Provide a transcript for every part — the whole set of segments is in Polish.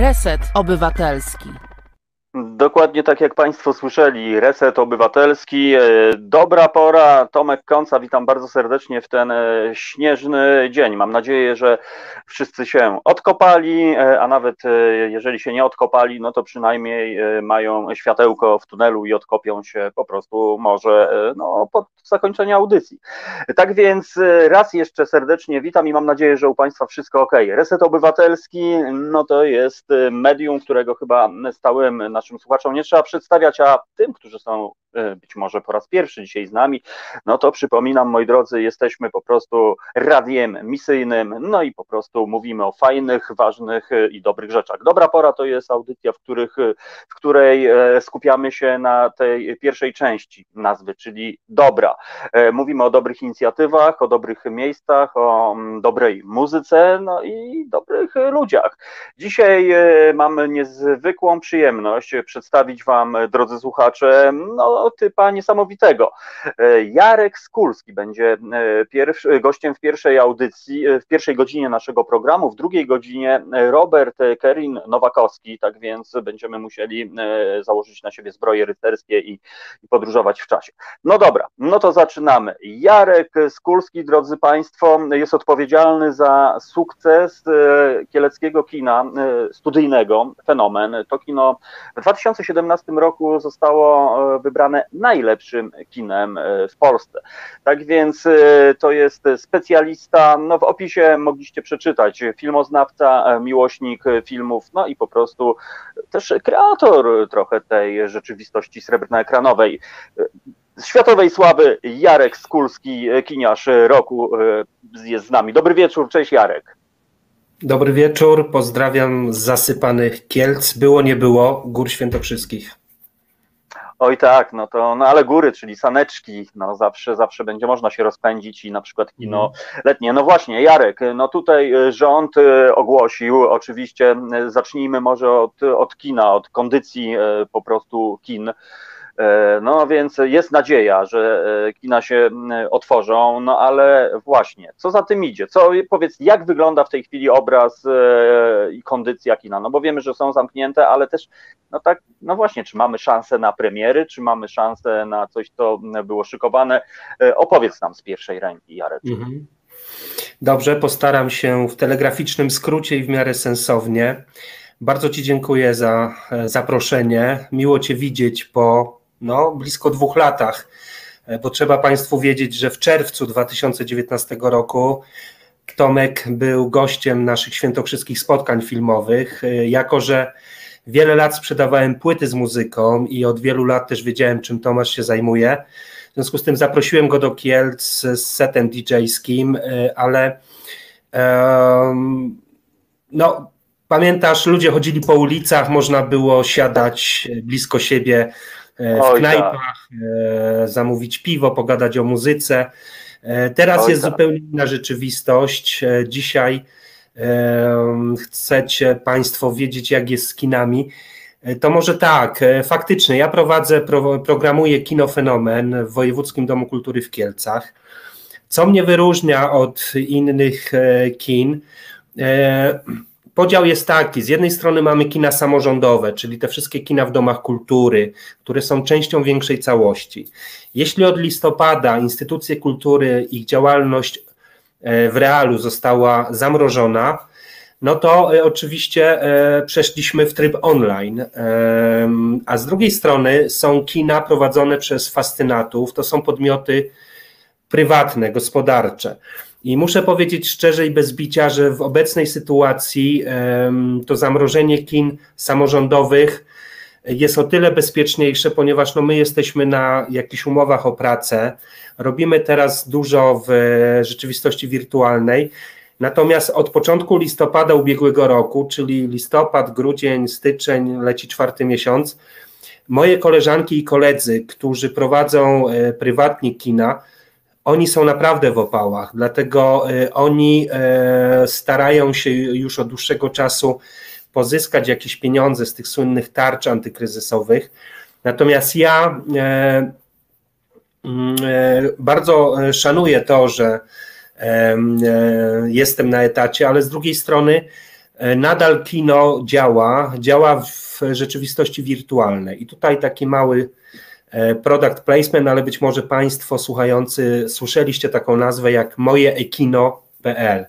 Reset Obywatelski. Dokładnie tak jak Państwo słyszeli, Reset Obywatelski, e, dobra pora, Tomek Konca, witam bardzo serdecznie w ten e, śnieżny dzień. Mam nadzieję, że wszyscy się odkopali, e, a nawet jeżeli się nie odkopali, no to przynajmniej mają światełko w tunelu i odkopią się po prostu może no, pod zakończenie audycji. Tak więc raz jeszcze serdecznie witam i mam nadzieję, że u Państwa wszystko ok. Reset Obywatelski, no to jest medium, którego chyba stałym naszym słuchaczom nie trzeba przedstawiać, a tym, którzy są e, być może po raz pierwszy dzisiaj z nami, no to przypominam, moi drodzy, jesteśmy po prostu radiem misyjnym, no i po prostu mówimy o fajnych, ważnych e, i dobrych rzeczach. Dobra pora to jest audycja, w, których, e, w której skupiamy się na tej pierwszej części nazwy, czyli dobra. Mówimy o dobrych inicjatywach, o dobrych miejscach, o mm, dobrej muzyce, no i dobrych ludziach. Dzisiaj mamy niezwykłą przyjemność przedstawić Wam, drodzy słuchacze, no, typa niesamowitego. Jarek Skulski będzie e, pierwszy, gościem w pierwszej audycji, e, w pierwszej godzinie naszego programu, w drugiej godzinie Robert Kerin Nowakowski, tak więc będziemy musieli e, założyć na siebie zbroje rycerskie i, i podróżować w czasie. No dobra, no to zaczynamy. Jarek Skulski, drodzy Państwo, jest odpowiedzialny za sukces kieleckiego kina studyjnego, fenomen. To kino w 2017 roku zostało e, wybrane najlepszym kinem e, w Polsce. Tak więc e, to jest specjalista, no w opisie mogliście przeczytać, filmoznawca, miłośnik filmów, no i po prostu też kreator trochę tej rzeczywistości srebrnoekranowej. Światowej sławy Jarek Skulski, kiniarz roku jest z nami. Dobry wieczór, cześć Jarek. Dobry wieczór, pozdrawiam z zasypanych Kielc. Było, nie było, Gór Świętokrzyskich. Oj tak, no to, no ale góry, czyli saneczki, no zawsze, zawsze będzie można się rozpędzić i na przykład kino mm. letnie. No właśnie, Jarek, no tutaj e, rząd e, ogłosił, oczywiście e, zacznijmy może od, od kina, od kondycji po prostu kin, no więc jest nadzieja, że e, kina się otworzą, no ale właśnie, co za tym idzie? Co, powiedz, jak wygląda w tej chwili obraz e, i kondycja kina? No bo wiemy, że są zamknięte, ale też, no tak, no właśnie, czy mamy szansę na premiery, czy mamy szansę na coś, co było szykowane? Opowiedz nam z pierwszej ręki, Jarek. Mhm. Dobrze, postaram się w telegraficznym skrócie i w miarę sensownie. Bardzo Ci dziękuję za zaproszenie. Miło Cię widzieć po no, blisko dwóch latach, e, bo trzeba Państwu wiedzieć, że w czerwcu 2019 roku Tomek był gościem naszych świętokrzyskich spotkań filmowych. E, jako, że wiele lat sprzedawałem płyty z muzyką i od wielu lat też wiedziałem, czym Tomasz się zajmuje. W związku z tym zaprosiłem go do Kielc z setem DJ-skim, e, ale um, no, pamiętasz, ludzie chodzili po ulicach, można było siadać blisko siebie w Oj, knajpach, tak. E, zamówić piwo, pogadać o muzyce. E, teraz Oj, jest tak. zupełnie inna rzeczywistość. Dzisiaj chcecie Państwo wiedzieć, jak jest z kinami. To może tak, faktycznie, ja prowadzę, pro, programuję Kino Fenomen w Wojewódzkim Domu Kultury w Kielcach. Co mnie wyróżnia od innych kin? Podział jest taki: z jednej strony mamy kina samorządowe, czyli te wszystkie kina w domach kultury, które są częścią większej całości. Jeśli od listopada instytucje kultury, ich działalność e, w realu została zamrożona, no to e, oczywiście e, przeszliśmy w tryb online. A z drugiej strony są kina prowadzone przez fascynatów, to są podmioty prywatne, gospodarcze. I muszę powiedzieć szczerze i bez bicia, że w obecnej sytuacji to zamrożenie kin samorządowych jest o tyle bezpieczniejsze, ponieważ no my jesteśmy na jakichś umowach o pracę, robimy teraz dużo w rzeczywistości wirtualnej. Natomiast od początku listopada ubiegłego roku, czyli listopad, grudzień, styczeń, leci czwarty miesiąc, moje koleżanki i koledzy, którzy prowadzą e, prywatnie kina, oni są naprawdę w opałach, dlatego y, oni y, starają się już od dłuższego czasu pozyskać jakieś pieniądze z tych słynnych tarcz antykryzysowych. Natomiast ja y, bardzo szanuję to, że jestem na etacie, ale z drugiej strony nadal kino działa, działa w rzeczywistości wirtualnej. I tutaj taki mały product placement, ale być może Państwo słuchający słyszeliście taką nazwę jak mojeekino.pl.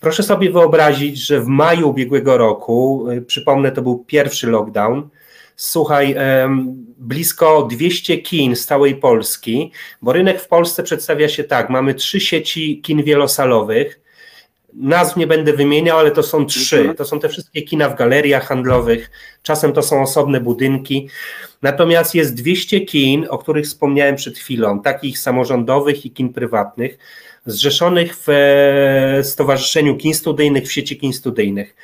Proszę sobie wyobrazić, że w maju ubiegłego roku, przypomnę, to był pierwszy lockdown, słuchaj, blisko 200 kin z całej Polski, bo rynek w Polsce przedstawia się tak, mamy trzy sieci kin wielosalowych, nazw nie będę wymieniał, ale to są trzy. Mhm. To są te wszystkie kina w galeriach handlowych, czasem to są osobne budynki. Natomiast jest 200 kin, o których wspomniałem przed chwilą, takich samorządowych i kin prywatnych, zrzeszonych w e, Stowarzyszeniu Kin Studyjnych, w sieci kin studyjnych.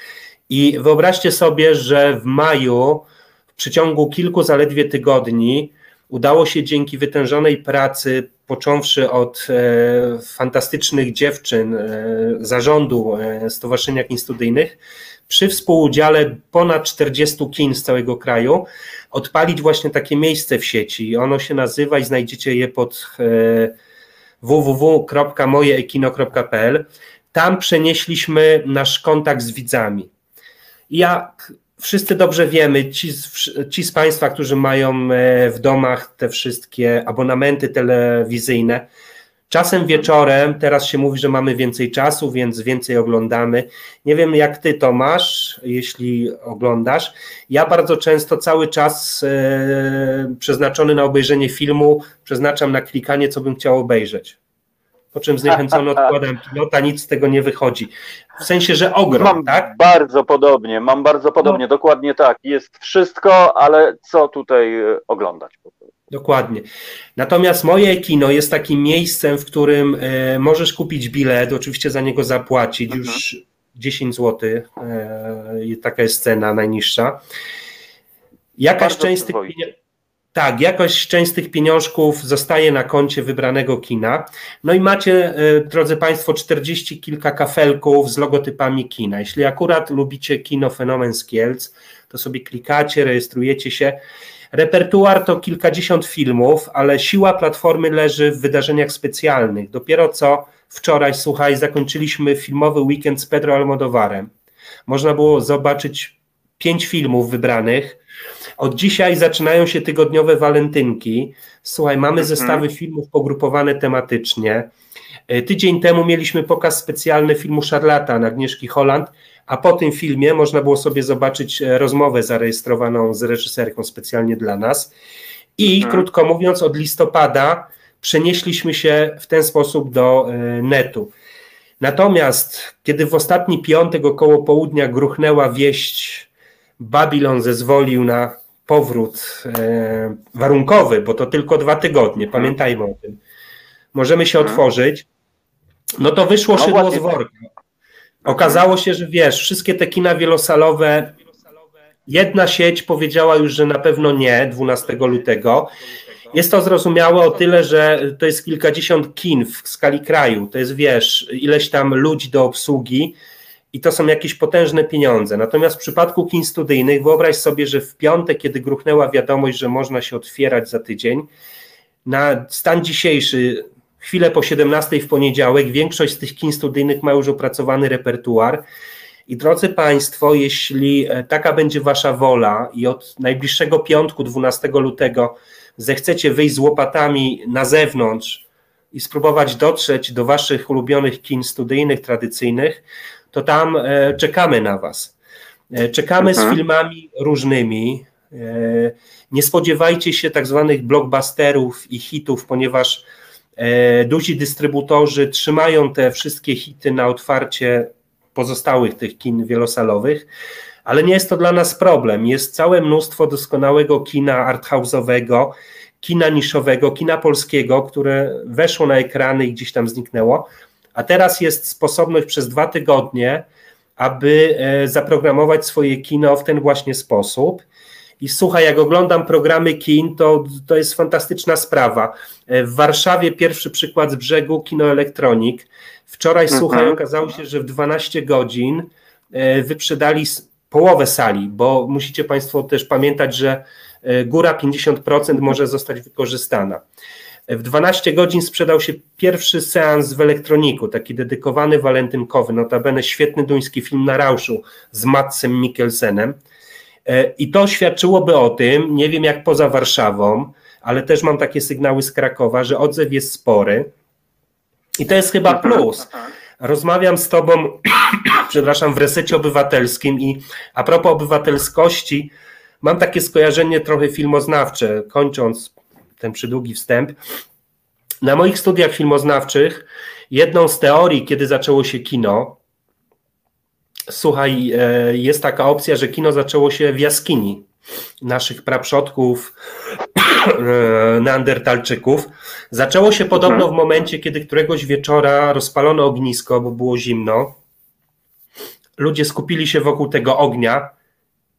I wyobraźcie sobie, że w maju przeciągu kilku zaledwie tygodni udało się dzięki wytężonej pracy, począwszy od e, fantastycznych dziewczyn e, zarządu e, Stowarzyszenia Kin Studyjnych, przy współudziale ponad 40 kin z całego kraju, odpalić właśnie takie miejsce w sieci. Ono się nazywa i znajdziecie je pod www.mojeekino.pl. Tam przenieśliśmy nasz kontakt z widzami. Jak wszyscy dobrze wiemy, ci, ci z Państwa, którzy mają e, w domach te wszystkie abonamenty telewizyjne, czasem wieczorem, teraz się mówi, że mamy więcej czasu, więc więcej oglądamy. Nie wiem, jak Ty to masz, jeśli oglądasz. Ja bardzo często cały czas e, przeznaczony na obejrzenie filmu przeznaczam na klikanie, co bym chciał obejrzeć po czym zniechęcony odkładam pilota, nic z tego nie wychodzi. W sensie, że ogrom, mam tak? Bardzo podobnie, mam bardzo podobnie, no. dokładnie tak. Jest wszystko, ale co tutaj e, oglądać? Dokładnie. Natomiast moje kino jest takim miejscem, w którym e, możesz kupić bilet, oczywiście za niego zapłacić, mhm. już 10 zł, e, taka jest cena najniższa. Jakaś część tych pieniędzy tak, jakoś część z tych pieniążków zostaje na koncie wybranego kina. No i macie, e, drodzy Państwo, 40 kilka kafelków z logotypami kina. Jeśli akurat lubicie kino Fenomen z Kielc, to sobie klikacie, rejestrujecie się. Repertuar to kilkadziesiąt filmów, ale siła platformy leży w wydarzeniach specjalnych. Dopiero co wczoraj, słuchaj, zakończyliśmy filmowy weekend z Pedro Almodovarem. Można było zobaczyć pięć filmów wybranych od dzisiaj zaczynają się tygodniowe walentynki. Słuchaj, mamy mhm. zestawy filmów pogrupowane tematycznie. E, tydzień temu mieliśmy pokaz specjalny filmu Szarlatan Agnieszki Holland, a po tym filmie można było sobie zobaczyć e, rozmowę zarejestrowaną z reżyserką specjalnie dla nas. I mhm. krótko mówiąc, od listopada przenieśliśmy się w ten sposób do e, netu. Natomiast kiedy w ostatni piątek około południa gruchnęła wieść, Babilon zezwolił na powrót e, warunkowy, bo to tylko dwa tygodnie, mhm. pamiętajmy o tym. Możemy się mhm. otworzyć. No to wyszło no szydło z worka. Okazało się, że wiesz, wszystkie te kina wielosalowe, jedna sieć powiedziała już, że na pewno nie 12 lutego. Jest to zrozumiałe o tyle, że to jest kilkadziesiąt kin w skali kraju. To jest, wiesz, ileś tam ludzi do obsługi i to są jakieś potężne pieniądze. Natomiast w przypadku kin studyjnych wyobraź sobie, że w piątek, kiedy gruchnęła wiadomość, że można się otwierać za tydzień, na stan dzisiejszy, chwilę po 17 w poniedziałek, większość z tych kin studyjnych ma już opracowany repertuar. I drodzy Państwo, jeśli e, taka będzie Wasza wola i od najbliższego piątku, 12 lutego, zechcecie wyjść z łopatami na zewnątrz i spróbować dotrzeć do Waszych ulubionych kin studyjnych, tradycyjnych, to tam e, czekamy na Was. E, czekamy mhm. z filmami różnymi. E, nie spodziewajcie się tak zwanych blockbusterów i hitów, ponieważ duzi dystrybutorzy trzymają te wszystkie hity na otwarcie pozostałych tych kin wielosalowych, ale nie jest to dla nas problem. Jest całe mnóstwo doskonałego kina arthouse'owego, kina niszowego, kina polskiego, które weszło na ekrany i gdzieś tam zniknęło, a teraz jest sposobność przez dwa tygodnie, aby e, zaprogramować swoje kino w ten właśnie sposób. I słuchaj, jak oglądam programy kin, to, to jest fantastyczna sprawa. E, w Warszawie pierwszy przykład z brzegu, Kino Elektronik. Wczoraj, mhm. słuchaj, okazało się, że w 12 godzin e, wyprzedali połowę sali, bo musicie Państwo też pamiętać, że góra 50% może zostać wykorzystana. W 12 godzin sprzedał się pierwszy seans w elektroniku, taki dedykowany walentynkowy, notabene świetny duński film na rauszu z Matsem Mikkelsenem. E, I to świadczyłoby o tym, nie wiem jak poza Warszawą, ale też mam takie sygnały z Krakowa, że odzew jest spory. I to jest chyba plus. Rozmawiam z Tobą, przepraszam, w resecie obywatelskim i a propos obywatelskości, mam takie skojarzenie trochę filmoznawcze, kończąc ten przydługi wstęp. Na moich studiach filmoznawczych jedną z teorii, kiedy zaczęło się kino, słuchaj, e, jest taka opcja, że kino zaczęło się w jaskini naszych praprzodków, e, neandertalczyków. Zaczęło się podobno w momencie, kiedy któregoś wieczora rozpalono ognisko, bo było zimno. Ludzie skupili się wokół tego ognia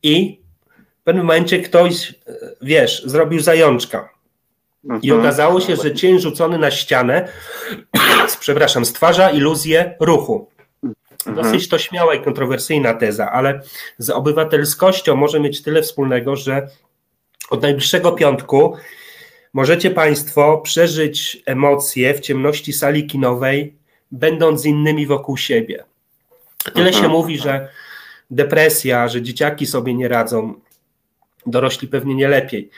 i w pewnym momencie ktoś, e, wiesz, zrobił zajączka. I Mhm. okazało się, że cień rzucony na ścianę, przepraszam, stwarza iluzję ruchu. Mhm. Dosyć to śmiała i kontrowersyjna teza, ale z obywatelskością może mieć tyle wspólnego, że od najbliższego piątku możecie Państwo przeżyć emocje w ciemności sali kinowej, będąc z innymi wokół siebie. Tyle się Mhm. mówi, że depresja, że dzieciaki sobie nie radzą, dorośli pewnie nie lepiej.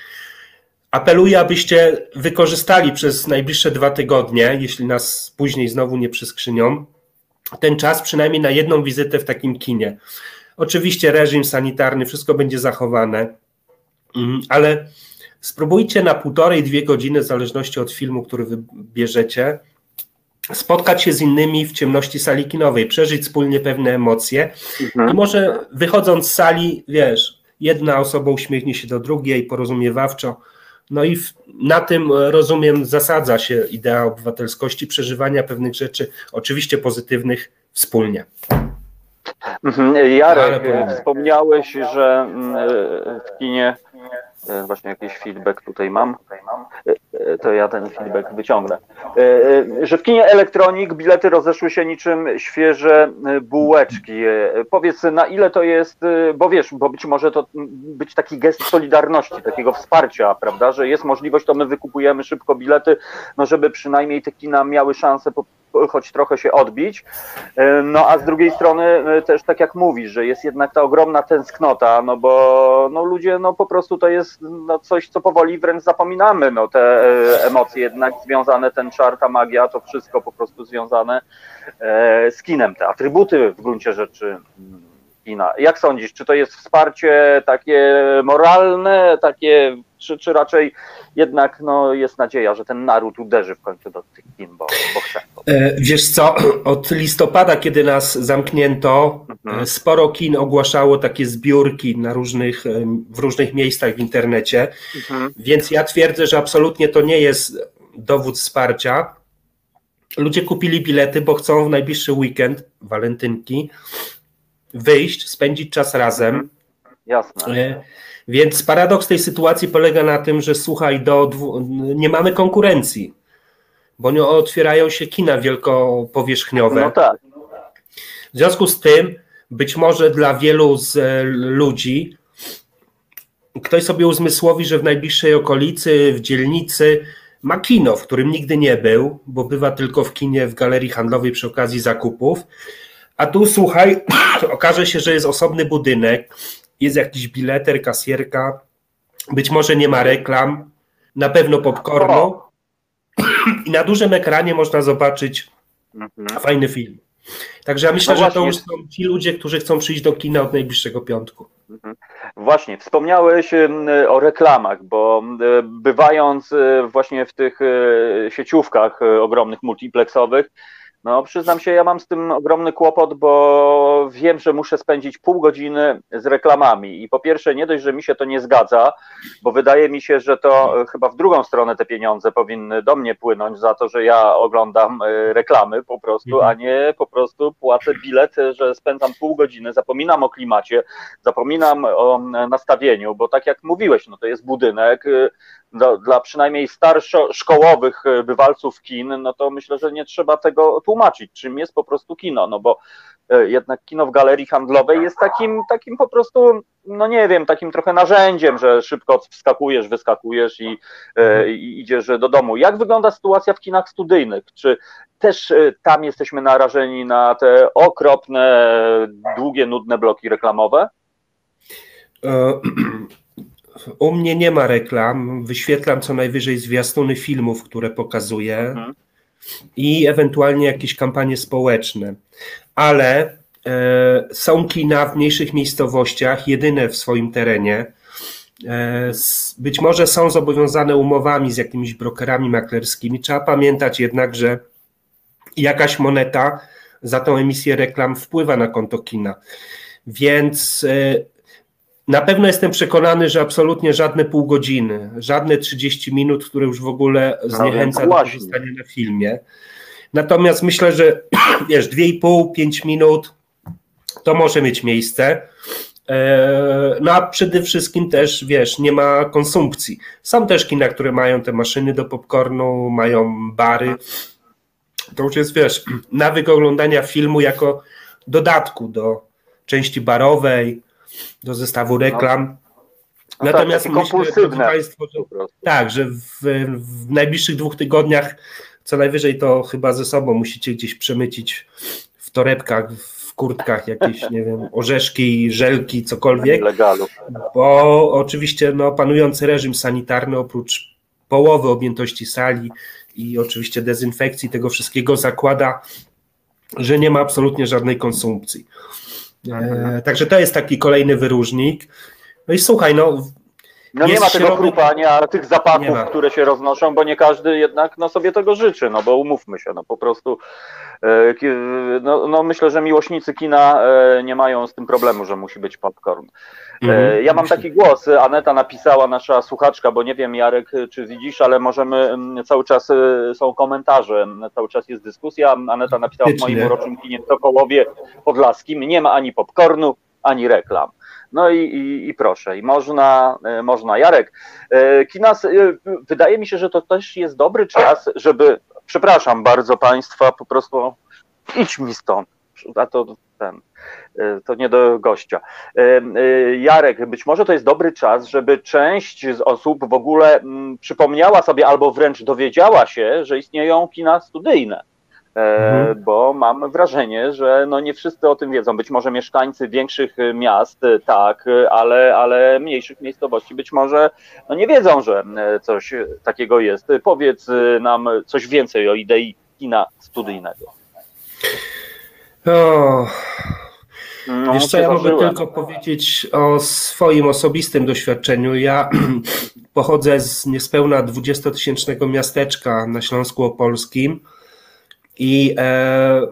Apeluję, abyście wykorzystali przez najbliższe dwa tygodnie, jeśli nas później znowu nie przyskrzynią, ten czas przynajmniej na jedną wizytę w takim kinie. Oczywiście reżim sanitarny, wszystko będzie zachowane, mm, ale spróbujcie na półtorej, dwie godziny, w zależności od filmu, który wybierzecie, spotkać się z innymi w ciemności sali kinowej, przeżyć wspólnie pewne emocje i Mhm. może wychodząc z sali, wiesz, jedna osoba uśmiechnie się do drugiej porozumiewawczo. No i w, na tym e, rozumiem zasadza się idea obywatelskości, przeżywania pewnych rzeczy, oczywiście pozytywnych, wspólnie. Mhm. Jarek, wspomniałeś, że mm, e, w kinie właśnie jakiś feedback tutaj mam, E, e, to ja ten feedback wyciągnę, E, e, że w kinie elektronik bilety rozeszły się niczym świeże e, bułeczki. E, Powiedz, na ile to jest, e, bo wiesz, bo być może to być taki gest solidarności, takiego wsparcia, prawda, że jest możliwość, to my wykupujemy szybko bilety, no żeby przynajmniej te kina miały szansę po, choć trochę się odbić. E, No a z drugiej strony e, też tak jak mówisz, że jest jednak ta ogromna tęsknota, no bo no ludzie no po prostu to jest no coś, co powoli wręcz zapominamy, no te e, emocje jednak związane, ten czar, ta magia, to wszystko po prostu związane z kinem, te atrybuty w gruncie rzeczy mm, kina. Jak sądzisz, czy to jest wsparcie takie moralne, takie, czy, czy raczej jednak no, jest nadzieja, że ten naród uderzy w końcu do tych kin, bo, bo chce. E, Wiesz co, od listopada, kiedy nas zamknięto, Mhm. e, sporo kin ogłaszało takie zbiórki na różnych, em, w różnych miejscach w internecie, Mhm. więc ja twierdzę, że absolutnie to nie jest dowód wsparcia. Ludzie kupili bilety, bo chcą w najbliższy weekend, walentynki, wyjść, spędzić czas razem. Jasne. Więc paradoks tej sytuacji polega na tym, że słuchaj, do dwu, nie mamy konkurencji, bo nie otwierają się kina wielkopowierzchniowe. No tak. W związku z tym, być może dla wielu z e, ludzi, ktoś sobie uzmysłowi, że w najbliższej okolicy, w dzielnicy ma kino, w którym nigdy nie był, bo bywa tylko w kinie, w galerii handlowej przy okazji zakupów. A tu słuchaj, okaże się, że jest osobny budynek, jest jakiś bileter, kasjerka, być może nie ma reklam, na pewno popcornu i na dużym ekranie można zobaczyć Mhm. fajny film. Także ja myślę, No że to już są ci ludzie, którzy chcą przyjść do kina od najbliższego piątku. Właśnie, wspomniałeś o reklamach, bo bywając e, właśnie w tych e, sieciówkach e, ogromnych multiplexowych, no przyznam się, ja mam z tym ogromny kłopot, bo wiem, że muszę spędzić pół godziny z reklamami i po pierwsze nie dość, że mi się to nie zgadza, bo wydaje mi się, że to e, chyba w drugą stronę te pieniądze powinny do mnie płynąć za to, że ja oglądam e, reklamy po prostu, Mhm. a nie po prostu płacę bilet, e, że spędzam pół godziny, zapominam o klimacie, zapominam o mm, nastawieniu, bo tak jak mówiłeś, no to jest budynek dla, dla przynajmniej starszszkołowych y, bywalców kin, no to myślę, że nie trzeba tego tłumaczyć, czym jest po prostu kino, no bo e, jednak kino w galerii handlowej jest takim, takim po prostu, no nie wiem, takim trochę narzędziem, że szybko wskakujesz, wyskakujesz i, e, i idziesz do domu. Jak wygląda sytuacja w kinach studyjnych? Czy też e, tam jesteśmy narażeni na te okropne, długie, nudne bloki reklamowe? U mnie nie ma reklam. Wyświetlam co najwyżej zwiastuny filmów, które pokazuję mhm. i ewentualnie jakieś kampanie społeczne. Ale e, są kina w mniejszych miejscowościach, jedyne w swoim terenie. E, być może są zobowiązane umowami z jakimiś brokerami maklerskimi. Trzeba pamiętać jednak, że jakaś moneta za tą emisję reklam wpływa na konto kina. Więc e, na pewno jestem przekonany, że absolutnie żadne pół godziny, żadne 30 minut, które już w ogóle zniechęca do korzystania na filmie. Natomiast myślę, że wiesz, 2,5-5 minut to może mieć miejsce. E, no a przede wszystkim też, wiesz, nie ma konsumpcji. Są też kina, które mają te maszyny do popcornu, mają bary. To już jest, wiesz, nawyk oglądania filmu jako dodatku do części barowej, do zestawu reklam. No, Natomiast tak, myślę, Państwo, że, tak, że w, w najbliższych dwóch tygodniach co najwyżej to chyba ze sobą musicie gdzieś przemycić w torebkach, w kurtkach jakieś, nie wiem, orzeszki, żelki, cokolwiek. Legalu. Bo oczywiście no, panujący reżim sanitarny oprócz połowy objętości sali i oczywiście dezynfekcji tego wszystkiego zakłada, że nie ma absolutnie żadnej konsumpcji. E, także to jest taki kolejny wyróżnik. No i słuchaj, no. No nie ma tego środek... chrupania, tych zapachów, które się roznoszą, bo nie każdy jednak no, sobie tego życzy, no bo umówmy się, no po prostu e, no, no myślę, że miłośnicy kina e, nie mają z tym problemu, że musi być popcorn. Mhm. Ja mam taki głos, Aneta napisała, nasza słuchaczka, bo nie wiem Jarek, czy widzisz, ale możemy, mm, cały czas są komentarze, cały czas jest dyskusja. Aneta napisała w moim uroczym kinie w Sokołowie Podlaskim, nie ma ani popcornu, ani reklam. No i, i, i, proszę, i można, można. Jarek, Kinas, wydaje mi się, że to też jest dobry czas, żeby, przepraszam bardzo Państwa, po prostu idź mi stąd, a to ten, E, to nie do gościa. E, e, Jarek, być może to jest dobry czas, żeby część z osób w ogóle mm, przypomniała sobie albo wręcz dowiedziała się, że istnieją kina studyjne. Mhm. Bo mam wrażenie, że no nie wszyscy o tym wiedzą. Być może mieszkańcy większych miast tak, ale, ale mniejszych miejscowości być może no nie wiedzą, że coś takiego jest. Powiedz nam coś więcej o idei kina studyjnego. O, no, Wiesz co, ja mogę tylko powiedzieć o swoim osobistym doświadczeniu. Ja pochodzę z niespełna 20-tysięcznego miasteczka na Śląsku Opolskim i e,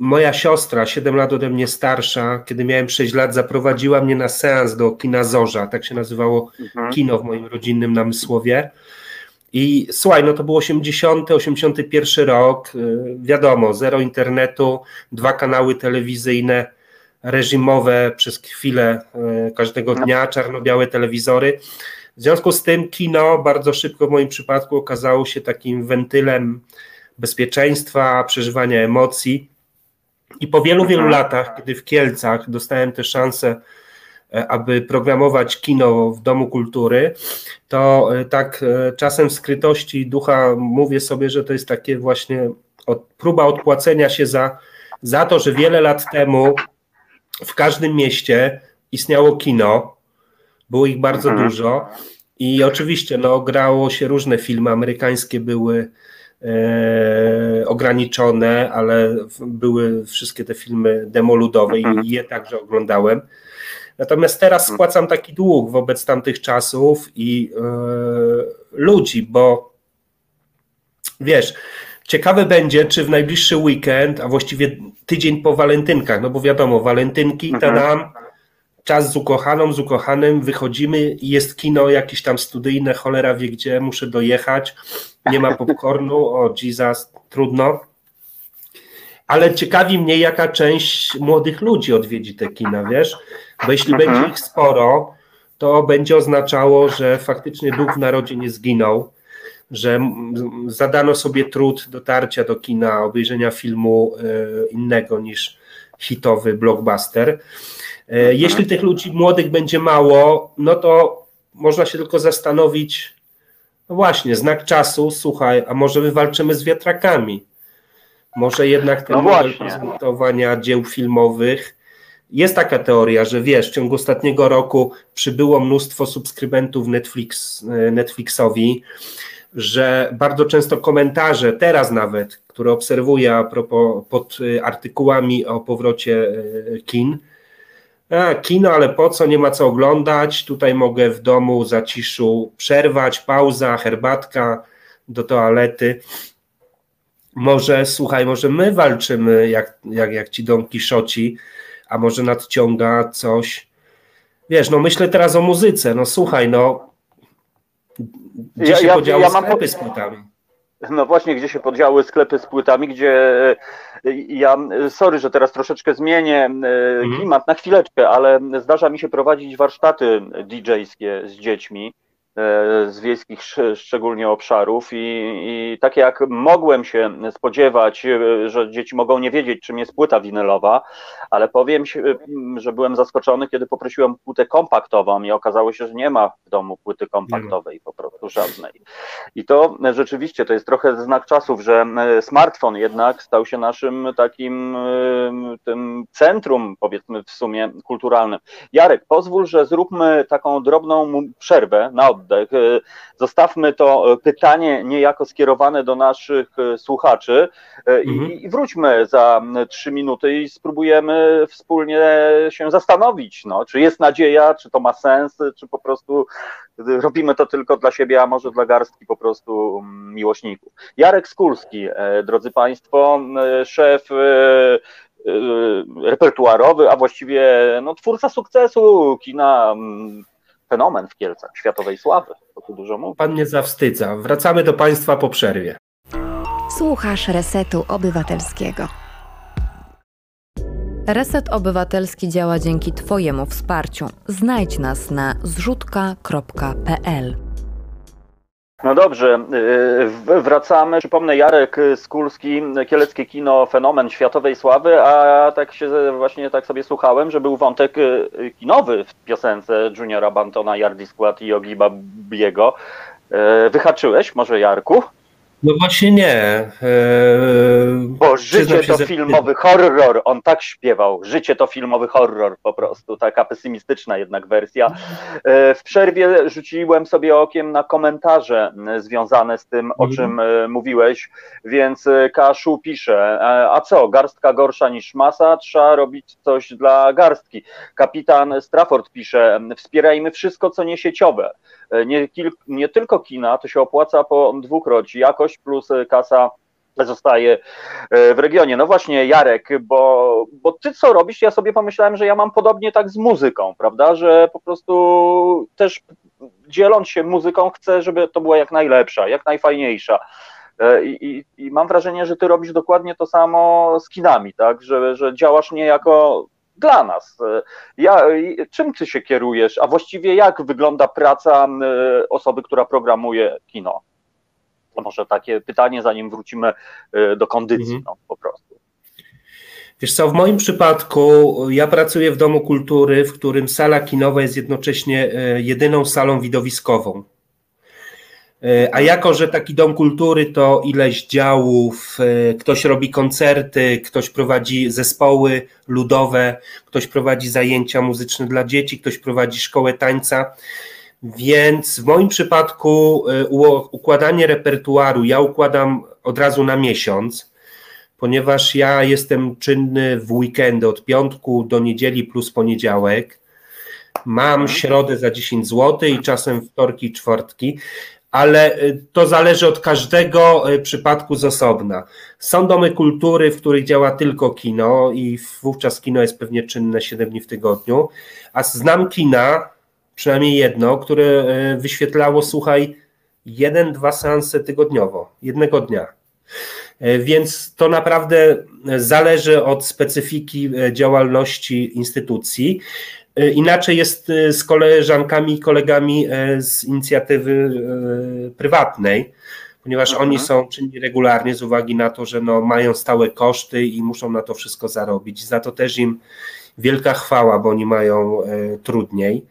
moja siostra, 7 lat ode mnie starsza, kiedy miałem 6 lat, zaprowadziła mnie na seans do kina Zorza, tak się nazywało mhm. kino w moim rodzinnym namysłowie. I słuchaj, no to był 80, 81 rok, y, wiadomo, zero internetu, dwa kanały telewizyjne reżimowe przez chwilę e, każdego dnia, czarno-białe telewizory. W związku z tym kino bardzo szybko w moim przypadku okazało się takim wentylem bezpieczeństwa, przeżywania emocji. I po wielu, wielu mhm. latach, kiedy w Kielcach dostałem tę szansę, e, aby programować kino w Domu Kultury, to e, tak czasem w skrytości ducha mówię sobie, że to jest takie właśnie od, próba odpłacenia się za, za to, że wiele lat temu w każdym mieście istniało kino, było ich bardzo mhm. dużo i oczywiście no, grało się różne filmy, amerykańskie były e, ograniczone, ale były wszystkie te filmy demoludowe mhm. i je także oglądałem. Natomiast teraz mhm. spłacam taki dług wobec tamtych czasów i e, ludzi, bo wiesz, Ciekawe będzie, czy w najbliższy weekend, a właściwie tydzień po walentynkach, no bo wiadomo, walentynki, mhm. tadam, czas z ukochaną, z ukochanym, wychodzimy i jest kino jakieś tam studyjne, cholera wie gdzie, muszę dojechać, nie ma popcornu, o Jesus, trudno. Ale ciekawi mnie, jaka część młodych ludzi odwiedzi te kina, wiesz? Bo jeśli mhm. będzie ich sporo, to będzie oznaczało, że faktycznie duch w narodzie nie zginął że zadano sobie trud dotarcia do kina, obejrzenia filmu e, innego niż hitowy blockbuster. Mhm. Jeśli tych ludzi młodych będzie mało, no to można się tylko zastanowić, no właśnie, znak czasu, słuchaj, a może my walczymy z wiatrakami? Może jednak ten no model prezentowania dzieł filmowych jest taka teoria, że wiesz, w ciągu ostatniego roku przybyło mnóstwo subskrybentów Netflix, Netflixowi, że bardzo często komentarze, teraz nawet, które obserwuję a propos, pod artykułami o powrocie e, kin, a, kino, ale po co, nie ma co oglądać, tutaj mogę w domu zaciszu przerwać, pauza, herbatka do toalety. Może, słuchaj, może my walczymy jak, jak, jak ci Don Kiszoci, a może nadciąga coś. Wiesz, no myślę teraz o muzyce, no słuchaj, no gdzie ja, się ja, podziały ja sklepy po... z płytami? No właśnie, gdzie się podziały sklepy z płytami, gdzie e, ja, sorry, że teraz troszeczkę zmienię e, mhm. klimat na chwileczkę, ale zdarza mi się prowadzić warsztaty DJ-skie z dziećmi E, z wiejskich szczególnie obszarów i, i tak jak mogłem się spodziewać, że dzieci mogą nie wiedzieć, czym jest płyta winylowa, ale powiem, że byłem zaskoczony, kiedy poprosiłem płytę kompaktową i okazało się, że nie ma w domu płyty kompaktowej po prostu żadnej. I to rzeczywiście to jest trochę znak czasów, że e, smartfon jednak stał się naszym takim tym centrum, powiedzmy w sumie kulturalnym. Jarek, pozwól, że zróbmy taką drobną przerwę na oddech. E, zostawmy to e, pytanie niejako skierowane do naszych e, słuchaczy mhm. i, i wróćmy za trzy minuty i spróbujemy wspólnie się zastanowić, no, czy jest nadzieja, czy to ma sens, czy po prostu robimy to tylko dla siebie, a może dla garstki po prostu miłośników. Jarek Skulski, drodzy Państwo, szef repertuarowy, a właściwie no, twórca sukcesu kina fenomen w Kielcach, światowej sławy, to tu dużo mówi. Pan nie zawstydza. Wracamy do Państwa po przerwie. Słuchasz Resetu Obywatelskiego. Reset Obywatelski działa dzięki Twojemu wsparciu. Znajdź nas na zrzutka.pl. No dobrze, y, wracamy. Przypomnę, Jarek Skulski, Kieleckie Kino, fenomen światowej sławy, a tak się właśnie tak sobie słuchałem, że był wątek y, kinowy w piosence Juniora Bantona, Yardi Skład i Ogiba Biego. Y, wyhaczyłeś może, Jarku? No właśnie nie. Eee, Bo życie to filmowy horror. On tak śpiewał. Życie to filmowy horror po prostu. Taka pesymistyczna jednak wersja. Eee, w przerwie rzuciłem sobie okiem na komentarze związane z tym, o mhm. czym e, mówiłeś, więc e, Kaszu pisze, e, a co, garstka gorsza niż masa? Trzeba robić coś dla garstki. Kapitan Strafford pisze, wspierajmy wszystko, co niesieciowe. Nie, nie tylko kina, to się opłaca po dwukroć. Jakość plus kasa zostaje e, w regionie. No właśnie, Jarek, bo, bo ty co robisz? Ja sobie pomyślałem, że ja mam podobnie tak z muzyką, prawda? Że po prostu też dzieląc się muzyką, chcę, żeby to była jak najlepsza, jak najfajniejsza. E, I, i, I, mam wrażenie, że ty robisz dokładnie to samo z kinami, tak? Że, że działasz niejako dla nas. Ja, czym ty się kierujesz, a właściwie jak wygląda praca osoby, która programuje kino? To może takie pytanie, zanim wrócimy y, do kondycji, mhm. no, po prostu. Wiesz co, w moim przypadku ja pracuję w Domu Kultury, w którym sala kinowa jest jednocześnie e, jedyną salą widowiskową. E, a jako, że taki dom kultury to ileś działów, e, ktoś robi koncerty, ktoś prowadzi zespoły ludowe, ktoś prowadzi zajęcia muzyczne dla dzieci, ktoś prowadzi szkołę tańca, więc w moim przypadku y, układanie repertuaru ja układam od razu na miesiąc, ponieważ ja jestem czynny w weekendy od piątku do niedzieli plus poniedziałek. Mam mhm. środę za 10 zł i czasem wtorki i czwartki, ale y, to zależy od każdego y, przypadku z osobna. Są domy kultury, w których działa tylko kino i wówczas kino jest pewnie czynne 7 dni w tygodniu, a znam kina, przynajmniej jedno, które e, wyświetlało, słuchaj, jeden, dwa seanse tygodniowo, jednego dnia. E, więc to naprawdę zależy od specyfiki e, działalności instytucji. Inaczej jest z koleżankami i kolegami z inicjatywy prywatnej, ponieważ Mhm. oni są czynni regularnie z uwagi na to, że no, mają stałe koszty i muszą na to wszystko zarobić. Za to też im wielka chwała, bo oni mają e, trudniej.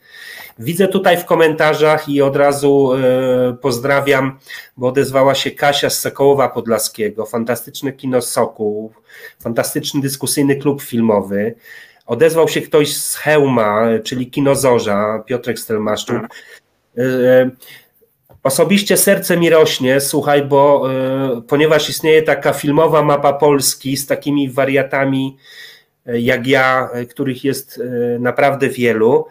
Widzę tutaj w komentarzach i od razu e, pozdrawiam, bo odezwała się Kasia z Sokołowa Podlaskiego, fantastyczne kino Sokół, fantastyczny dyskusyjny klub filmowy. Odezwał się ktoś z Hełma, czyli Kino Zorza, Piotrek Stelmaszczuk. E, Osobiście serce mi rośnie, słuchaj, bo ponieważ istnieje taka filmowa mapa Polski z takimi wariatami jak ja, e, których jest e, naprawdę wielu.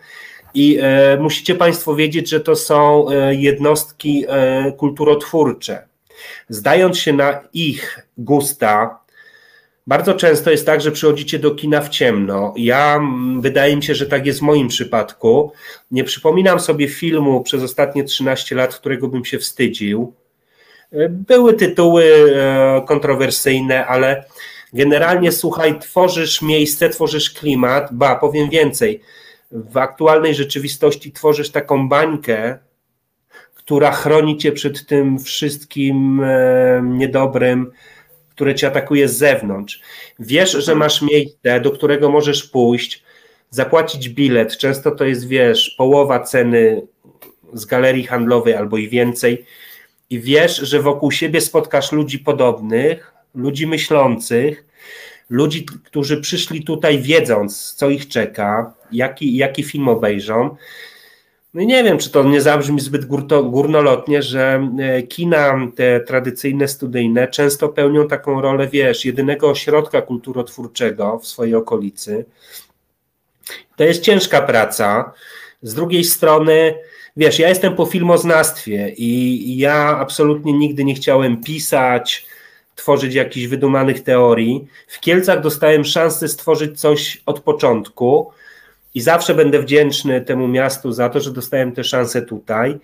I e, musicie Państwo wiedzieć, że to są e, jednostki e, kulturotwórcze. Zdając się na ich gusta, bardzo często jest tak, że przychodzicie do kina w ciemno. Ja wydaje mi się, że tak jest w moim przypadku. Nie przypominam sobie filmu przez ostatnie 13 lat, którego bym się wstydził. E, Były tytuły e, kontrowersyjne, ale generalnie słuchaj, tworzysz miejsce, tworzysz klimat, ba, powiem więcej. W aktualnej rzeczywistości tworzysz taką bańkę, która chroni cię przed tym wszystkim e, niedobrym, które cię atakuje z zewnątrz. Wiesz, że masz miejsce, do którego możesz pójść, zapłacić bilet. Często to jest, wiesz, połowa ceny z galerii handlowej albo i więcej. I wiesz, że wokół siebie spotkasz ludzi podobnych, ludzi myślących, ludzi, którzy przyszli tutaj wiedząc, co ich czeka, jaki, jaki film obejrzą. No i nie wiem, czy to nie zabrzmi zbyt górto, górnolotnie, że e, kina te tradycyjne, studyjne często pełnią taką rolę, wiesz, jedynego ośrodka kulturotwórczego w swojej okolicy. To jest ciężka praca. Z drugiej strony, wiesz, ja jestem po filmoznawstwie i ja absolutnie nigdy nie chciałem pisać, tworzyć jakichś wydumanych teorii. W Kielcach dostałem szansę stworzyć coś od początku i zawsze będę wdzięczny temu miastu za to, że dostałem tę szansę tutaj.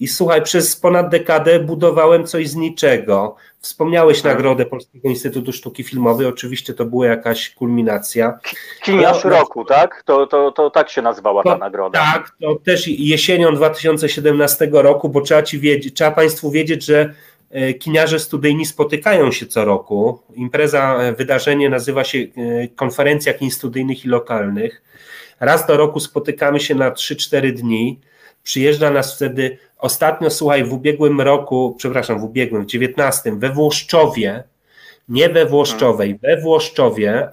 I słuchaj, przez ponad dekadę budowałem coś z niczego. Wspomniałeś Mhm. nagrodę Polskiego Instytutu Sztuki Filmowej, oczywiście to była jakaś kulminacja. Kiniarz No, roku, tak? To, to, to tak się nazywała ta To- nagroda. Tak, to też jesienią 2017 roku, bo trzeba, ci wiedzieć, trzeba Państwu wiedzieć, że kiniarze studyjni spotykają się co roku. Impreza, e, wydarzenie nazywa się e, Konferencja Kin Studyjnych i Lokalnych. Raz do roku spotykamy się na 3-4 dni. Przyjeżdża nas wtedy, ostatnio słuchaj, w ubiegłym roku, przepraszam, w ubiegłym, w 19, we Włoszczowie, nie we Włoszczowej, we Włoszczowie,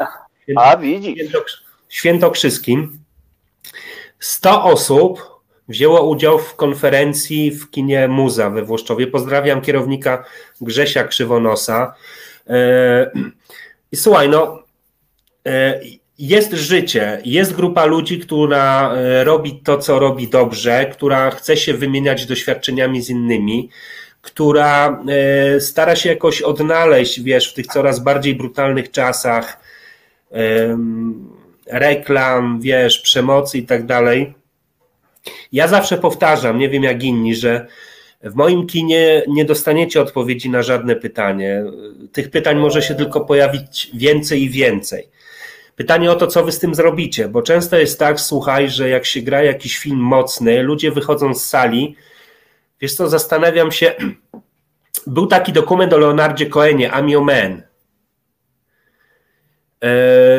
A widzisz. Świętokrzy- Świętokrzyskim 100 osób wzięło udział w konferencji w kinie Muza we Włoszczowie. Pozdrawiam kierownika Grzesia Krzywonosa. E, I słuchaj, no e, jest życie, jest grupa ludzi, która e, robi to, co robi dobrze, która chce się wymieniać doświadczeniami z innymi, która stara się jakoś odnaleźć, wiesz, w tych coraz bardziej brutalnych czasach reklam, wiesz, przemocy i tak dalej. Ja zawsze powtarzam, nie wiem jak inni, że w moim kinie nie dostaniecie odpowiedzi na żadne pytanie. Tych pytań może się tylko pojawić więcej i więcej. Pytanie o to, co wy z tym zrobicie, bo często jest tak, słuchaj, że jak się gra jakiś film mocny, ludzie wychodzą z sali, wiesz co, zastanawiam się, był taki dokument o Leonardzie Coenie, I'm Your Man. E,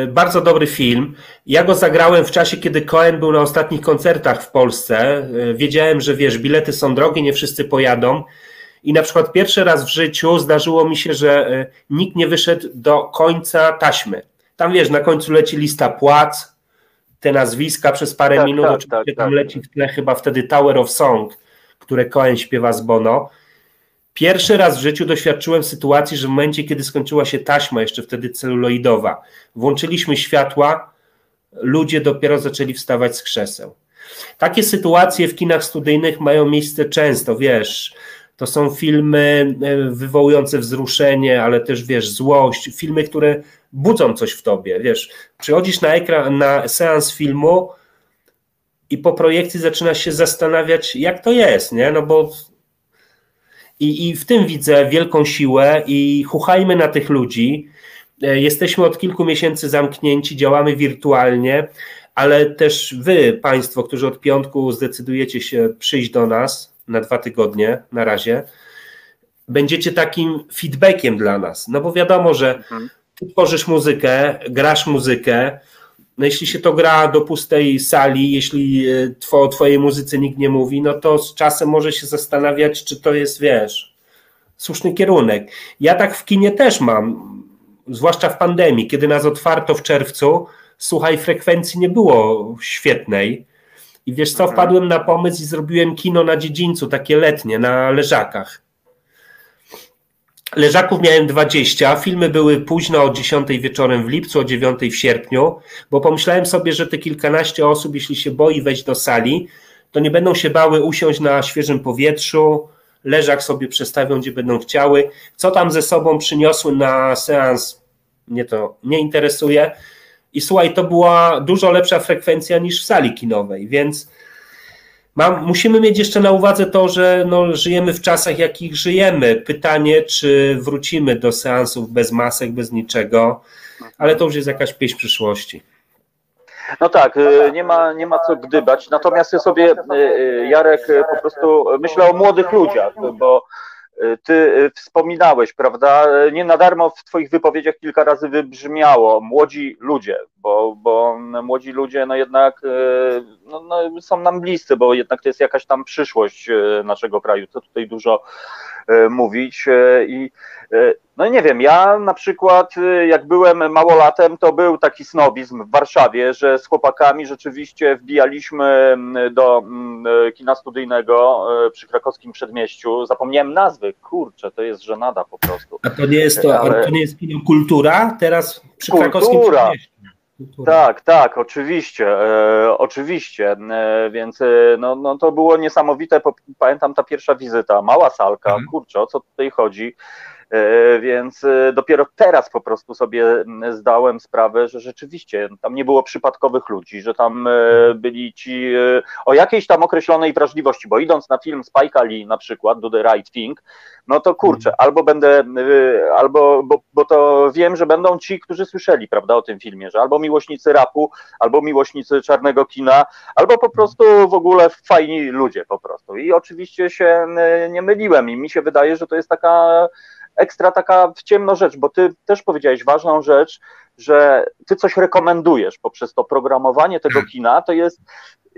Bardzo dobry film. Ja go zagrałem w czasie, kiedy Cohen był na ostatnich koncertach w Polsce. E, Wiedziałem, że wiesz, bilety są drogie, nie wszyscy pojadą. I na przykład pierwszy raz w życiu zdarzyło mi się, że e, nikt nie wyszedł do końca taśmy. Tam wiesz, na końcu leci lista płac, te nazwiska przez parę Tak, minut. tak, Oczywiście tak, tam tak. leci w tle chyba wtedy Tower of Song, które Cohen śpiewa z Bono. Pierwszy raz w życiu doświadczyłem sytuacji, że w momencie, kiedy skończyła się taśma, jeszcze wtedy celuloidowa, włączyliśmy światła, ludzie dopiero zaczęli wstawać z krzeseł. Takie sytuacje w kinach studyjnych mają miejsce często, wiesz. To są filmy e, wywołujące wzruszenie, ale też wiesz, złość, filmy, które budzą coś w tobie. Wiesz, przychodzisz na ekran, na seans filmu i po projekcji zaczynasz się zastanawiać, jak to jest, nie? No bo i, I w tym widzę wielką siłę i chuchajmy na tych ludzi. E, Jesteśmy od kilku miesięcy zamknięci, działamy wirtualnie, ale też wy, Państwo, którzy od piątku zdecydujecie się przyjść do nas na dwa tygodnie na razie, będziecie takim feedbackiem dla nas. No bo wiadomo, że mhm. ty tworzysz muzykę, grasz muzykę, no jeśli się to gra do pustej sali, jeśli e, o twojej muzyce nikt nie mówi, no to z czasem może się zastanawiać, czy to jest, wiesz, słuszny kierunek. Ja tak w kinie też mam, zwłaszcza w pandemii, kiedy nas otwarto w czerwcu, słuchaj, frekwencji nie było świetnej. I wiesz co, mhm. wpadłem na pomysł i zrobiłem kino na dziedzińcu, takie letnie, na leżakach. Leżaków miałem 20, filmy były późno o 10 wieczorem w lipcu, o 9 w sierpniu, bo pomyślałem sobie, że te kilkanaście osób, jeśli się boi wejść do sali, to nie będą się bały usiąść na świeżym powietrzu, leżak sobie przestawią, gdzie będą chciały. Co tam ze sobą przyniosły na seans, mnie to nie interesuje. I słuchaj, to była dużo lepsza frekwencja niż w sali kinowej, więc Mam, musimy mieć jeszcze na uwadze to, że no, żyjemy w czasach, jakich żyjemy. Pytanie, czy wrócimy do seansów bez masek, bez niczego, ale to już jest jakaś pieśń przyszłości. No tak, y, nie ma, nie ma co gdybać. Natomiast ja sobie, y, y, Jarek, po prostu myślę o młodych ludziach, bo ty wspominałeś, prawda? Nie na darmo w Twoich wypowiedziach kilka razy wybrzmiało młodzi ludzie, bo, bo młodzi ludzie no jednak no, no, są nam bliscy, bo jednak to jest jakaś tam przyszłość naszego kraju, co tutaj dużo mówić. I no nie wiem, ja na przykład jak byłem małolatem, to był taki snobizm w Warszawie, że z chłopakami rzeczywiście wbijaliśmy mm, do mm, kina studyjnego przy krakowskim przedmieściu. Zapomniałem nazwy, kurczę, to jest żenada po prostu. A to nie jest to, Ale... to nie jest kino kultura teraz przy kultura. krakowskim przedmieściu? Kultura. Tak, tak, oczywiście, e, oczywiście, e, więc e, no, no to było niesamowite, pamiętam ta pierwsza wizyta, mała salka, mhm. kurczę, o co tutaj chodzi, więc e, dopiero teraz po prostu sobie zdałem sprawę, że rzeczywiście tam nie było przypadkowych ludzi, że tam e, mhm. byli ci o jakiejś tam określonej wrażliwości, bo idąc na film Spike'a Lee na przykład, Do the Right Thing, no to kurczę, mhm. albo będę, albo, bo, bo to wiem, że będą ci, którzy słyszeli, prawda, o tym filmie, że albo miłośnicy rapu, albo miłośnicy czarnego kina, albo po prostu w ogóle fajni ludzie po prostu. I oczywiście się nie myliłem i mi się wydaje, że to jest taka ekstra taka w ciemno rzecz, bo ty też powiedziałeś ważną rzecz, że ty coś rekomendujesz poprzez to programowanie tego hmm. kina, to jest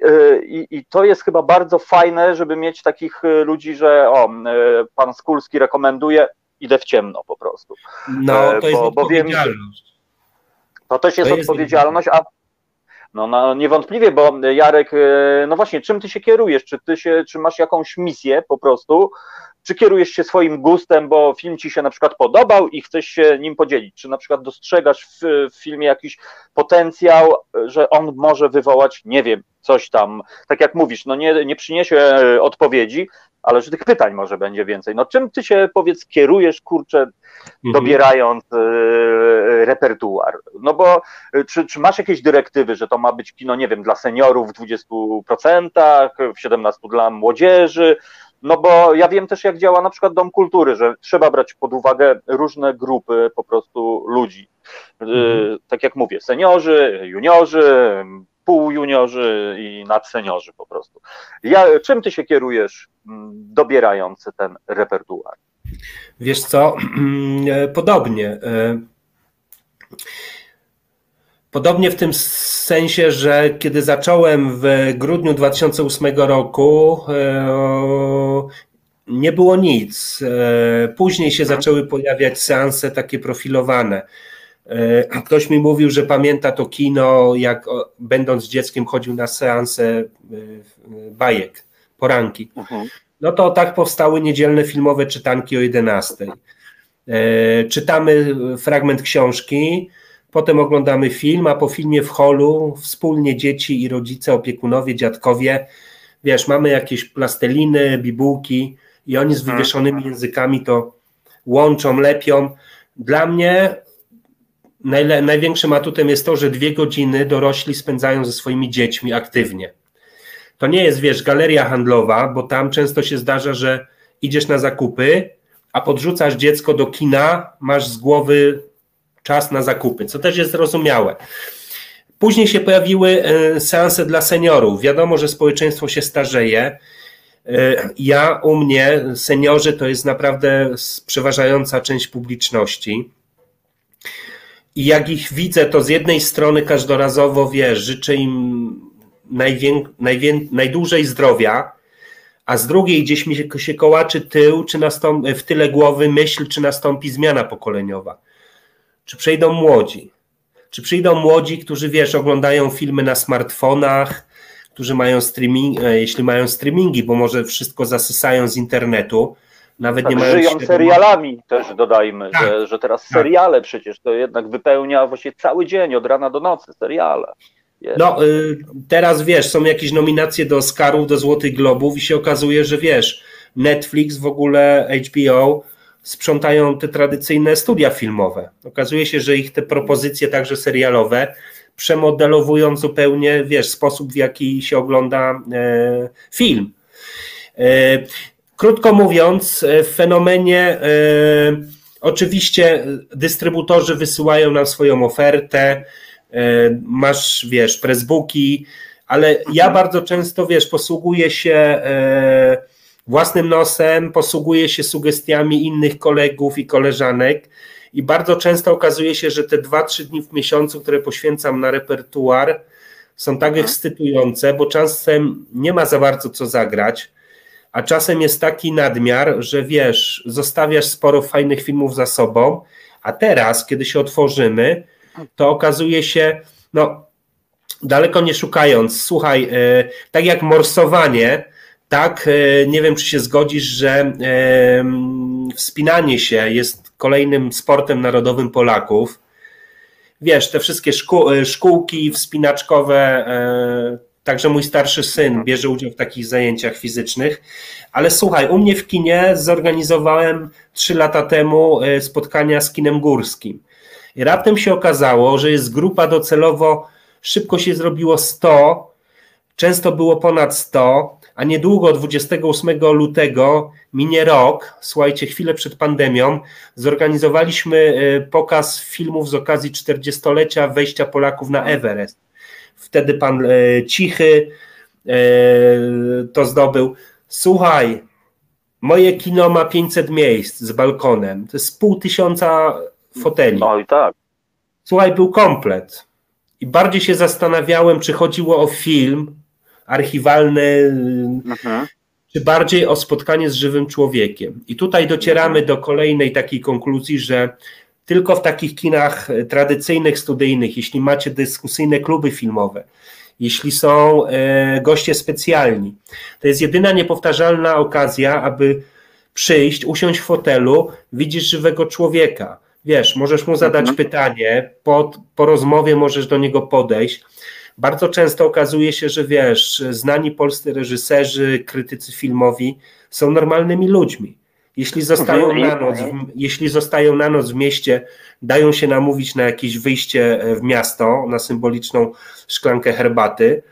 y, i, I, to jest chyba bardzo fajne, żeby mieć takich y, ludzi, że o, y, pan Skulski rekomenduje, idę w ciemno po prostu. No, to jest bo, odpowiedzialność. Bo to też jest, to jest odpowiedzialność, a no, no niewątpliwie, bo Jarek, no właśnie, czym ty się kierujesz? Czy ty się, czy masz jakąś misję po prostu, czy kierujesz się swoim gustem, bo film ci się na przykład podobał i chcesz się nim podzielić? Czy na przykład dostrzegasz w, w filmie jakiś potencjał, że on może wywołać, nie wiem, coś tam, tak jak mówisz, no nie, nie przyniesie e, odpowiedzi, ale że tych pytań może będzie więcej. No czym ty się, powiedz, kierujesz, kurczę, mhm. dobierając y, repertuar? No bo czy, czy, masz jakieś dyrektywy, że to ma być kino, nie wiem, dla seniorów w 20%, w 17% dla młodzieży, no bo ja wiem też, jak działa na przykład Dom Kultury, że trzeba brać pod uwagę różne grupy po prostu ludzi. Mhm. Tak jak mówię, seniorzy, juniorzy, półjuniorzy i nadseniorzy po prostu. Ja, czym ty się kierujesz, dobierając ten repertuar? Wiesz co, podobnie. Podobnie w tym sensie, że kiedy zacząłem w grudniu 2008 roku, e, nie było nic. E, później się mhm. zaczęły pojawiać seanse takie profilowane. E, ktoś mi mówił, że pamięta to kino, jak będąc dzieckiem chodził na seanse bajek, poranki. Mhm. No to tak powstały niedzielne filmowe czytanki o 11. Czytamy fragment książki, Potem oglądamy film, a po filmie w holu wspólnie dzieci i rodzice, opiekunowie, dziadkowie, wiesz, mamy jakieś plasteliny, bibułki i oni z mhm. wywieszonymi językami to łączą, lepią. Dla mnie najle, największym atutem jest to, że dwie godziny dorośli spędzają ze swoimi dziećmi aktywnie. To nie jest, wiesz, galeria handlowa, bo tam często się zdarza, że idziesz na zakupy, a podrzucasz dziecko do kina, masz z głowy czas na zakupy, co też jest zrozumiałe. Później się pojawiły e, seanse dla seniorów. Wiadomo, że społeczeństwo się starzeje. Ja u mnie, seniorzy to jest naprawdę przeważająca część publiczności. I jak ich widzę, to z jednej strony każdorazowo wiesz, życzę im najwię, najdłużej zdrowia, a z drugiej gdzieś mi się, się kołaczy tył, czy nastąpi, w tyle głowy myśl, czy nastąpi zmiana pokoleniowa. Czy przejdą młodzi? Czy przyjdą młodzi, którzy wiesz, oglądają filmy na smartfonach, którzy mają streaming, e, jeśli mają streamingi, bo może wszystko zasysają z internetu, nawet tak, nie mają żyją serialami też dodajmy, tak, że, że teraz tak. seriale przecież to jednak wypełnia właśnie cały dzień od rana do nocy seriale. No, y, teraz wiesz, są jakieś nominacje do Oscarów, do Złotych Globów i się okazuje, że wiesz, Netflix, w ogóle HBO sprzątają te tradycyjne studia filmowe. Okazuje się, że ich te propozycje, także serialowe, przemodelowują zupełnie, wiesz, sposób, w jaki się ogląda e, film. E, krótko mówiąc, e, w fenomenie e, oczywiście dystrybutorzy wysyłają nam swoją ofertę, E, masz, wiesz, pressbooki, ale ja bardzo często, wiesz, posługuję się e, własnym nosem, posługuję się sugestiami innych kolegów i koleżanek i bardzo często okazuje się, że te dwa, trzy dni w miesiącu, które poświęcam na repertuar, są tak mhm. ekscytujące, bo czasem nie ma za bardzo co zagrać, a czasem jest taki nadmiar, że wiesz, zostawiasz sporo fajnych filmów za sobą, a teraz, kiedy się otworzymy, to okazuje się, no daleko nie szukając, słuchaj, e, tak jak morsowanie, tak, e, nie wiem, czy się zgodzisz, że e, wspinanie się jest kolejnym sportem narodowym Polaków. Wiesz, te wszystkie szkół, szkółki wspinaczkowe, także mój starszy syn bierze udział w takich zajęciach fizycznych. Ale słuchaj, u mnie w kinie zorganizowałem trzy lata temu spotkania z kinem górskim. I raptem się okazało, że jest grupa docelowo, szybko się zrobiło 100, często było ponad 100, a niedługo 28 lutego minie rok, słuchajcie, chwilę przed pandemią, zorganizowaliśmy e, pokaz filmów z okazji 40-lecia wejścia Polaków na Everest. Wtedy pan e, Cichy e, to zdobył. Słuchaj, moje kino ma 500 miejsc z balkonem. To jest pół tysiąca foteli. No i tak. Słuchaj, był komplet. I bardziej się zastanawiałem, czy chodziło o film archiwalny, mhm. czy bardziej o spotkanie z żywym człowiekiem. I tutaj docieramy do kolejnej takiej konkluzji, że tylko w takich kinach tradycyjnych, studyjnych, jeśli macie dyskusyjne kluby filmowe, jeśli są e, goście specjalni, to jest jedyna niepowtarzalna okazja, aby przyjść, usiąść w fotelu, widzieć żywego człowieka wiesz, możesz mu zadać mhm. pytanie, po, po rozmowie możesz do niego podejść. Bardzo często okazuje się, że wiesz, znani polscy reżyserzy, krytycy filmowi są normalnymi ludźmi. Jeśli zostają mhm. na noc, jeśli zostają na noc w mieście, dają się namówić na jakieś wyjście w miasto, na symboliczną szklankę herbaty.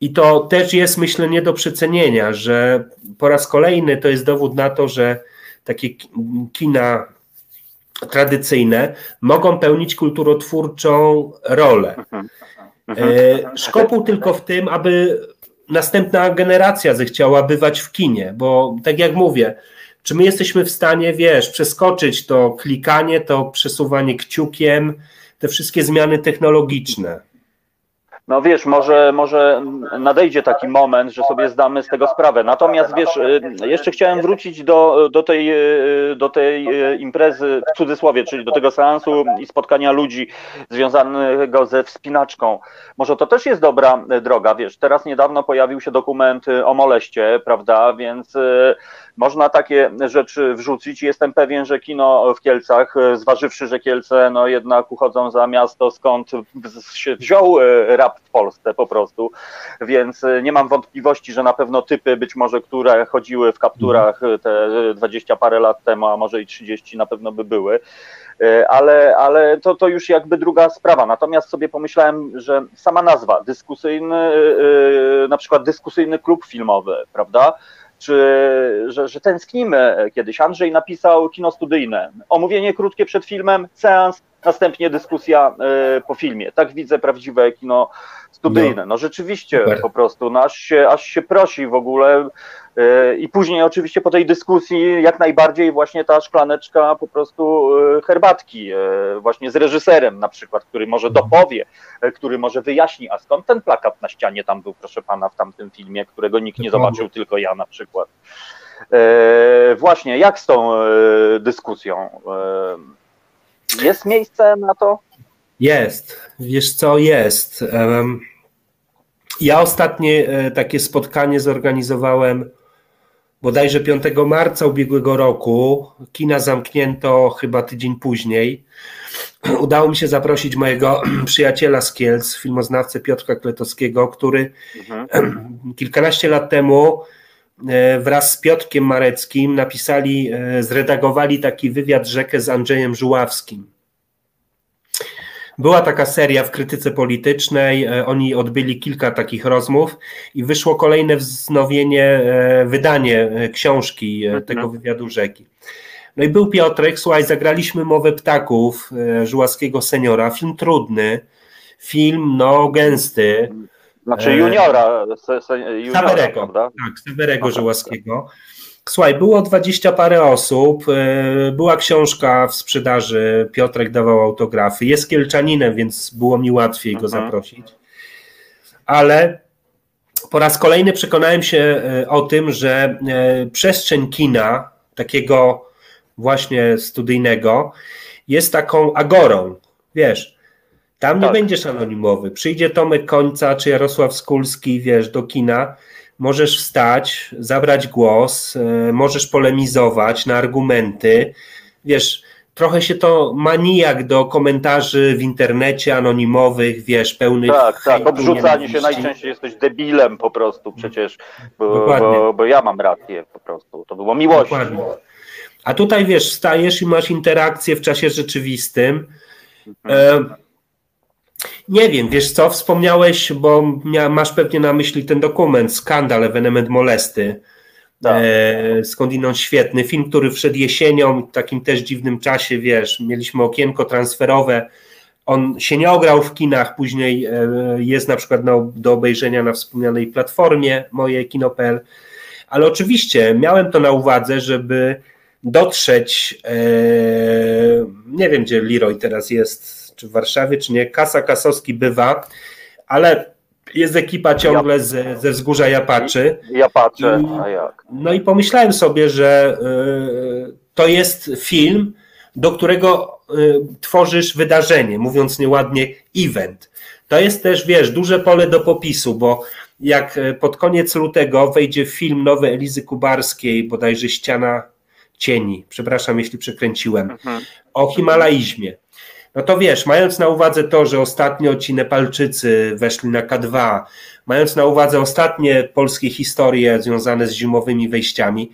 I to też jest, myślę, nie do przecenienia, że po raz kolejny to jest dowód na to, że takie kina tradycyjne mogą pełnić kulturotwórczą rolę. Mhm. E, szkopuł tylko w tym, aby następna generacja zechciała bywać w kinie, bo tak jak mówię, czy my jesteśmy w stanie, wiesz, przeskoczyć to klikanie, to przesuwanie kciukiem, te wszystkie zmiany technologiczne? No wiesz, może, może nadejdzie taki moment, że sobie zdamy z tego sprawę. Natomiast wiesz, y, jeszcze chciałem wrócić do, do, tej, y, do tej y, imprezy, w cudzysłowie, czyli do tego seansu i spotkania ludzi związanego ze wspinaczką. Może to też jest dobra droga, wiesz, teraz niedawno pojawił się dokument o moleście, prawda, więc można takie rzeczy wrzucić. Jestem pewien, że kino w Kielcach, zważywszy, że Kielce no jednak uchodzą za miasto, skąd się wziął rap w Polsce po prostu, więc nie mam wątpliwości, że na pewno typy być może, które chodziły w kapturach te 20 parę lat temu, a może i 30 na pewno by były, ale, ale to, to już jakby druga sprawa. Natomiast sobie pomyślałem, że sama nazwa, dyskusyjny, na przykład dyskusyjny klub filmowy, prawda? czy że, że tęsknimy kiedyś. Andrzej napisał kino studyjne, omówienie krótkie przed filmem, seans następnie dyskusja po filmie. Tak widzę prawdziwe kino studyjne. No, no rzeczywiście Super. po prostu, no aż, się, aż się prosi w ogóle E, I później oczywiście po tej dyskusji jak najbardziej właśnie ta szklaneczka po prostu e, herbatki, e, właśnie z reżyserem na przykład, który może dopowie, który może wyjaśni, a skąd ten plakat na ścianie tam był, proszę pana, w tamtym filmie, którego nikt nie zobaczył, tylko ja na przykład. Właśnie, jak z tą dyskusją? Jest miejsce na to? Jest, wiesz co, jest. Ja ostatnie takie spotkanie zorganizowałem bodajże 5 marca ubiegłego roku. Kina zamknięto chyba tydzień później. Udało mi się zaprosić mojego przyjaciela z Kielc, filmoznawcę Piotra Kletowskiego, który mhm. kilkanaście lat temu e, wraz z Piotrkiem Mareckim napisali, e, zredagowali taki wywiad rzekę z Andrzejem Żuławskim. Była taka seria w krytyce politycznej, e, oni odbyli kilka takich rozmów i wyszło kolejne wznowienie, e, wydanie e, książki mhm. tego wywiadu rzeki. No i był Piotrek, słuchaj, zagraliśmy Mowę Ptaków Żułaskiego Seniora, film trudny, film no gęsty. Znaczy juniora, se, se, juniora Saverego, prawda? Tak, Saverego Żułaskiego. Słuchaj, było dwadzieścia parę osób, e, była książka w sprzedaży, Piotrek dawał autografy, jest Kielczaninem, więc było mi łatwiej go mhm. zaprosić. Ale po raz kolejny przekonałem się e, o tym, że e, przestrzeń kina, takiego właśnie studyjnego, jest taką agorą. Wiesz, tam tak. nie będziesz anonimowy. Przyjdzie Tomek Końca czy Jarosław Skulski, wiesz, do kina możesz wstać, zabrać głos, e, możesz polemizować na argumenty. Wiesz, trochę się to manijak do komentarzy w internecie anonimowych, wiesz, pełnych. Tak, tak, odrzucanie się najczęściej jesteś debilem po prostu przecież, bo, bo, bo, ja mam rację po prostu. To było miłość. Dokładnie. A tutaj wiesz, stajesz i masz interakcję w czasie rzeczywistym. Mhm. E nie wiem, wiesz co, wspomniałeś, bo masz pewnie na myśli ten dokument, skandal, ewenement molesty. Tak. E, skądinąd świetny film, który wszedł jesienią, w takim też dziwnym czasie, wiesz, mieliśmy okienko transferowe. On się nie ograł w kinach, później e, jest na przykład na, do obejrzenia na wspomnianej platformie moje kino.pl. Ale oczywiście miałem to na uwadze, żeby dotrzeć, e, nie wiem gdzie Leroy teraz jest, czy w Warszawie, czy nie. Kasa Kasowski bywa, ale jest ekipa ciągle ze, ze wzgórza Japaczy. Japacze, a jak? No i pomyślałem sobie, że y, to jest film, do którego y, tworzysz wydarzenie, mówiąc nieładnie, event. To jest też, wiesz, duże pole do popisu, bo jak y, pod koniec lutego wejdzie film nowy Elizy Kubarskiej, bodajże Ściana Cieni, przepraszam, jeśli przekręciłem, mhm. o Himalaizmie no to wiesz, mając na uwadze to, że ostatnio ci Nepalczycy weszli na K2, mając na uwadze ostatnie polskie historie związane z zimowymi wejściami,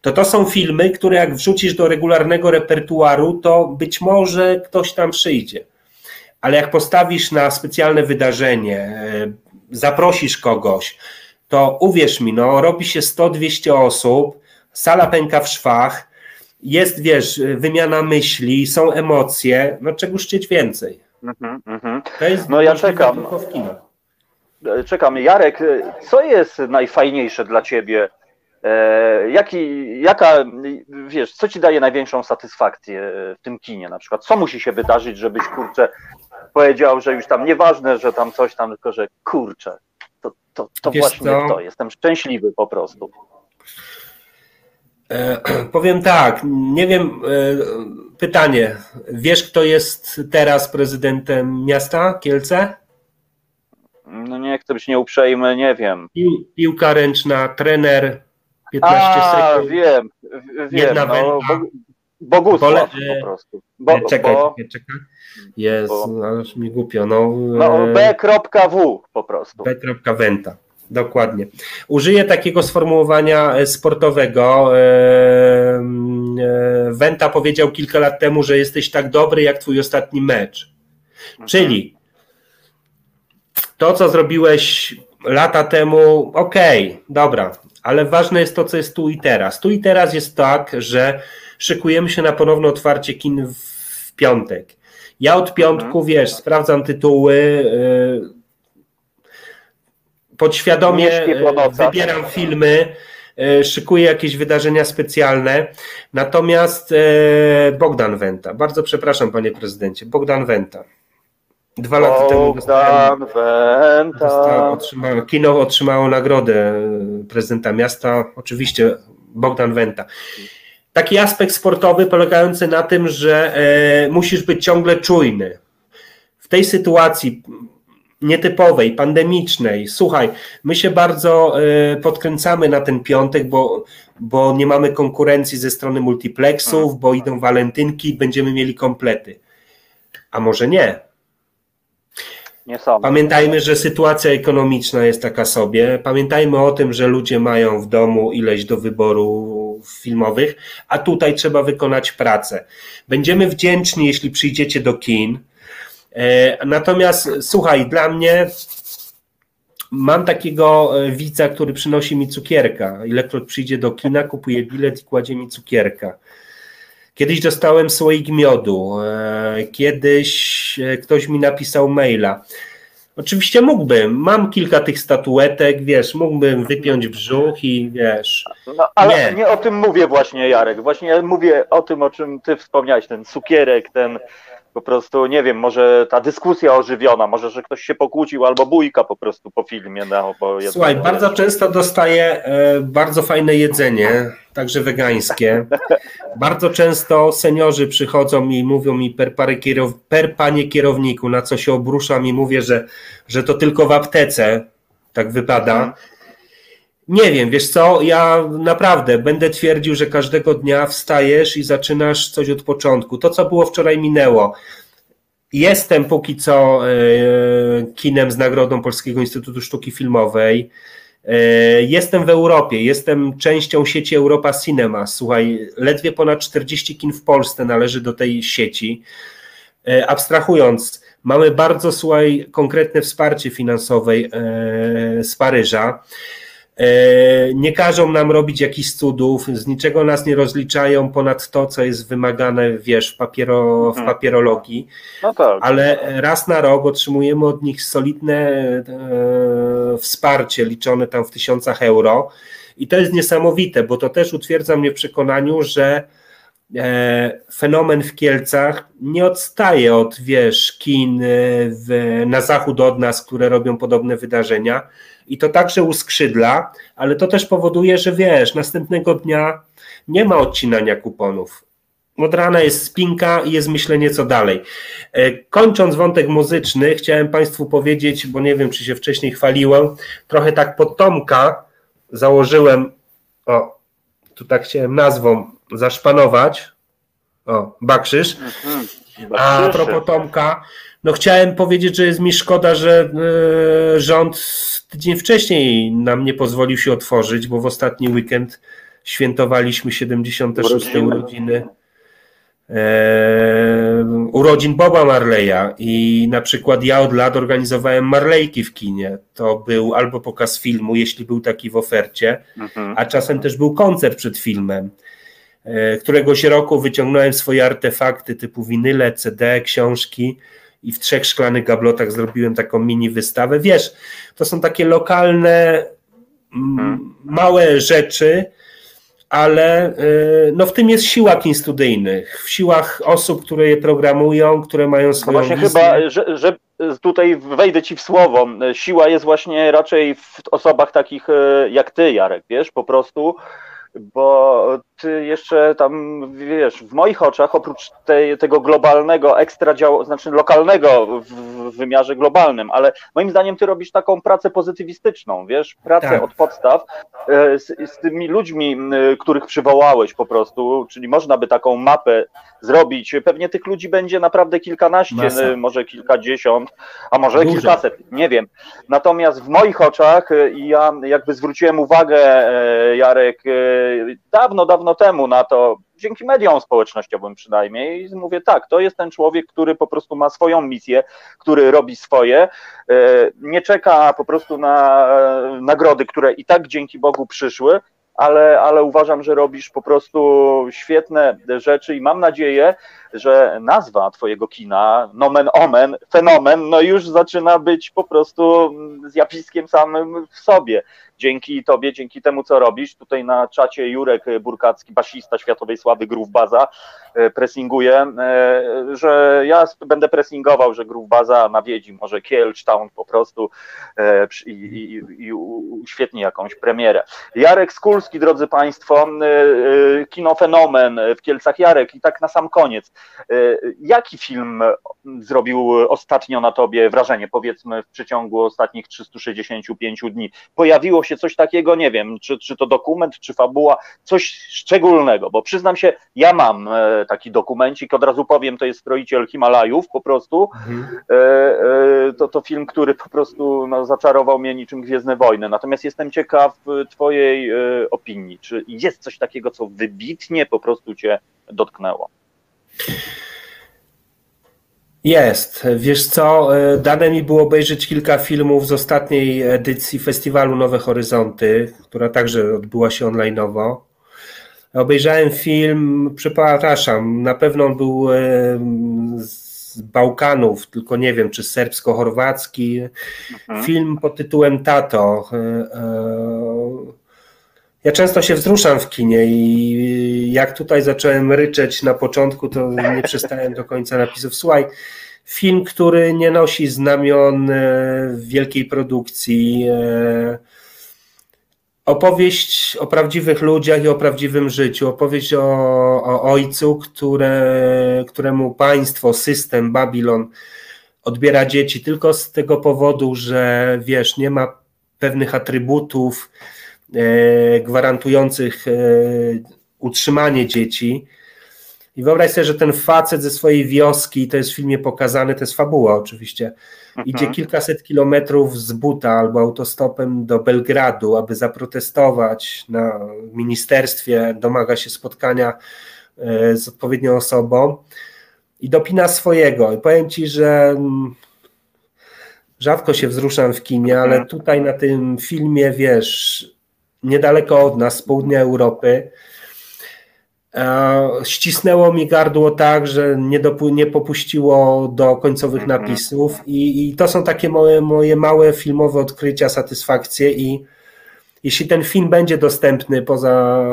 to to są filmy, które jak wrzucisz do regularnego repertuaru, to być może ktoś tam przyjdzie. Ale jak postawisz na specjalne wydarzenie, e, zaprosisz kogoś, to uwierz mi, no, robi się 100-200 osób, sala pęka w szwach, jest, wiesz, wymiana myśli, są emocje, no czego chcieć więcej. Mm -hmm. To jest no ja czekam. Czekam. Jarek, co jest najfajniejsze dla ciebie? E, jaki, jaka, wiesz, co ci daje największą satysfakcję w tym kinie na przykład? Co musi się wydarzyć, żebyś, kurczę, powiedział, że już tam nieważne, że tam coś tam, tylko że kurczę, to, to, to właśnie co? to, jestem szczęśliwy po prostu. E, powiem tak, nie wiem, e, pytanie. Wiesz, kto jest teraz prezydentem miasta Kielce? No nie chcę być nieuprzejmy, nie wiem. Pił, piłka ręczna, trener, 15 A, sekund. wiem, wiem. Jedna no, bo, Bogusław Bole, po prostu. Bo, czekaj, bo, czekaj, czekaj. Jest, bo, aż mi głupio. No, no B.W po prostu. B.Wenta. Dokładnie. Użyję takiego sformułowania e, sportowego. Wenta e, powiedział kilka lat temu, że jesteś tak dobry jak twój ostatni mecz. Mhm. Czyli to, co zrobiłeś lata temu, okej, okay, dobra, ale ważne jest to, co jest tu i teraz. Tu i teraz jest tak, że szykujemy się na ponowne otwarcie kin w piątek. Ja od piątku, mhm. wiesz, sprawdzam tytuły, y, podświadomie wybieram filmy, szykuję jakieś wydarzenia specjalne. Natomiast Bogdan Wenta, bardzo przepraszam panie prezydencie, Bogdan Wenta. Dwa lata temu dostałem, dostałem, otrzymało, kino otrzymało nagrodę prezydenta miasta, oczywiście Bogdan Wenta. Taki aspekt sportowy polegający na tym, że e, musisz być ciągle czujny. W tej sytuacji nietypowej, pandemicznej, słuchaj, my się bardzo e, podkręcamy na ten piątek, bo, bo nie mamy konkurencji ze strony multiplexów, bo idą walentynki, będziemy mieli komplety. A może nie? Nie są. Pamiętajmy, że sytuacja ekonomiczna jest taka sobie. Pamiętajmy o tym, że ludzie mają w domu ileś do wyboru filmowych, a tutaj trzeba wykonać pracę. Będziemy wdzięczni, jeśli przyjdziecie do kin. E, natomiast słuchaj, dla mnie mam takiego e, widza, który przynosi mi cukierka. Ilekroć przyjdzie do kina, kupuje bilet i kładzie mi cukierka. Kiedyś dostałem słoik miodu, e, kiedyś ktoś mi napisał maila. Oczywiście mógłbym, mam kilka tych statuetek, wiesz, mógłbym wypiąć brzuch i wiesz. No, ale nie. nie o tym mówię właśnie, Jarek. Właśnie mówię o tym, o czym ty wspomniałeś, ten cukierek, ten po prostu, nie wiem, może ta dyskusja ożywiona, może, że ktoś się pokłócił albo bójka po prostu po filmie. No, bo Słuchaj, bardzo często dostaję e, bardzo fajne jedzenie, także wegańskie. bardzo często seniorzy przychodzą i mówią mi per, kierow, per panie kierowniku, na co się obruszam i mówię, że, że to tylko w aptece tak wypada. Nie wiem, wiesz co, ja naprawdę będę twierdził, że każdego dnia wstajesz i zaczynasz coś od początku. To, co było wczoraj, minęło. Jestem póki co e, kinem z nagrodą Polskiego Instytutu Sztuki Filmowej. E, jestem w Europie, jestem częścią sieci Europa Cinema. Słuchaj, ledwie ponad 40 kin w Polsce należy do tej sieci. E, abstrahując, mamy bardzo, słuchaj, konkretne wsparcie finansowe z Paryża. E, nie każą nam robić jakichś cudów, z niczego nas nie rozliczają ponad to, co jest wymagane, wiesz, w, papiero, w mhm. papierologii, no tak. ale raz na rok otrzymujemy od nich solidne e, wsparcie liczone tam w tysiącach euro i to jest niesamowite, bo to też utwierdza mnie w przekonaniu, że e, fenomen w Kielcach nie odstaje od, wiesz, kin w, na zachód od nas, które robią podobne wydarzenia, i to także uskrzydla, ale to też powoduje, że wiesz, następnego dnia nie ma odcinania kuponów. Od rana jest spinka i jest myślenie, co dalej. E, kończąc wątek muzyczny, chciałem Państwu powiedzieć, bo nie wiem, czy się wcześniej chwaliłem, trochę tak pod Tomka założyłem, o, tu tak chciałem nazwą zaszpanować, o, Bakrzyż. Mhm. A propos Tomka, no chciałem powiedzieć, że jest mi szkoda, że e, rząd tydzień wcześniej nam nie pozwolił się otworzyć, bo w ostatni weekend świętowaliśmy 76. urodziny e, urodzin Boba Marleya i na przykład ja od lat organizowałem Marlejki w kinie. To był albo pokaz filmu, jeśli był taki w ofercie, mhm. a czasem też był koncert przed filmem. E, któregoś roku wyciągnąłem swoje artefakty typu winyle, CD, książki i w trzech szklanych gablotach zrobiłem taką mini wystawę. Wiesz, to są takie lokalne, hmm. małe rzeczy, ale y, no w tym jest siła kin studyjnych, w siłach osób, które je programują, które mają swoją no Właśnie wizję. chyba, że, że tutaj wejdę ci w słowo, siła jest właśnie raczej w osobach takich y, jak ty, Jarek, wiesz, po prostu bo jeszcze tam, wiesz, w moich oczach, oprócz tej, tego globalnego, ekstra dział, znaczy lokalnego w, w, wymiarze globalnym, ale moim zdaniem ty robisz taką pracę pozytywistyczną, wiesz, pracę tak. od podstaw e, z, z, tymi ludźmi, których przywołałeś po prostu, czyli można by taką mapę zrobić. Pewnie tych ludzi będzie naprawdę kilkanaście, Masa. może kilkadziesiąt, a może Duże. kilkaset, nie wiem. Natomiast w moich oczach, e, ja jakby zwróciłem uwagę, e, Jarek, dawno, dawno temu na to, dzięki mediom społecznościowym przynajmniej, i mówię tak, to jest ten człowiek, który po prostu ma swoją misję, który robi swoje, e, nie czeka po prostu na e, nagrody, które i tak dzięki Bogu przyszły, ale, ale uważam, że robisz po prostu świetne rzeczy i mam nadzieję, że nazwa twojego kina, nomen omen, fenomen, no już zaczyna być po prostu zjawiskiem samym w sobie dzięki tobie, dzięki temu, co robisz. Tutaj na czacie Jurek Burkacki, basista światowej sławy Groove Baza, e, pressinguje, e, że ja będę pressingował, że Groove Baza nawiedzi może Kielcz Town po prostu e, i, i, i uświetni jakąś premierę. Jarek Skulski, drodzy Państwo, kino Fenomen w Kielcach Jarek i tak na sam koniec. Jaki film zrobił ostatnio na tobie wrażenie, powiedzmy w przeciągu ostatnich 365 dni? Pojawiło się coś takiego, nie wiem, czy, czy to dokument, czy fabuła, coś szczególnego, bo przyznam się, ja mam e, taki dokumencik, od razu powiem, to jest Stroiciel Himalajów po prostu, mhm. E, e, to, to film, który po prostu no, zaczarował mnie niczym Gwiezdne Wojny, natomiast jestem ciekaw twojej opinii, czy jest coś takiego, co wybitnie po prostu cię dotknęło? Jest. Wiesz co, e, dane mi było obejrzeć kilka filmów z ostatniej edycji festiwalu Nowe Horyzonty, która także odbyła się online'owo. Obejrzałem film, przepraszam, na pewno on był e, z Bałkanów, tylko nie wiem, czy serbsko-chorwacki. Mhm. Film pod tytułem Tato. Ja często się wzruszam w kinie i jak tutaj zacząłem ryczeć na początku, to nie przestałem do końca napisów. Słuchaj, film, który nie nosi znamion e, wielkiej produkcji. E, opowieść o prawdziwych ludziach i o prawdziwym życiu. Opowieść o, o ojcu, które, któremu państwo, system, Babilon odbiera dzieci tylko z tego powodu, że wiesz, nie ma pewnych atrybutów, gwarantujących e, utrzymanie dzieci. I wyobraź sobie, że ten facet ze swojej wioski, to jest w filmie pokazane, to jest fabuła oczywiście, mhm. idzie kilkaset kilometrów z buta albo autostopem do Belgradu, aby zaprotestować na ministerstwie, domaga się spotkania e, z odpowiednią osobą i dopina swojego. I powiem ci, że mm, rzadko się wzruszam w kinie, ale mhm. tutaj na tym filmie, wiesz, niedaleko od nas, z południa Europy. E, ścisnęło mi gardło tak, że nie, dopu- nie popuściło do końcowych mhm. napisów, i, i to są takie moje, moje małe filmowe odkrycia, satysfakcje. I jeśli ten film będzie dostępny poza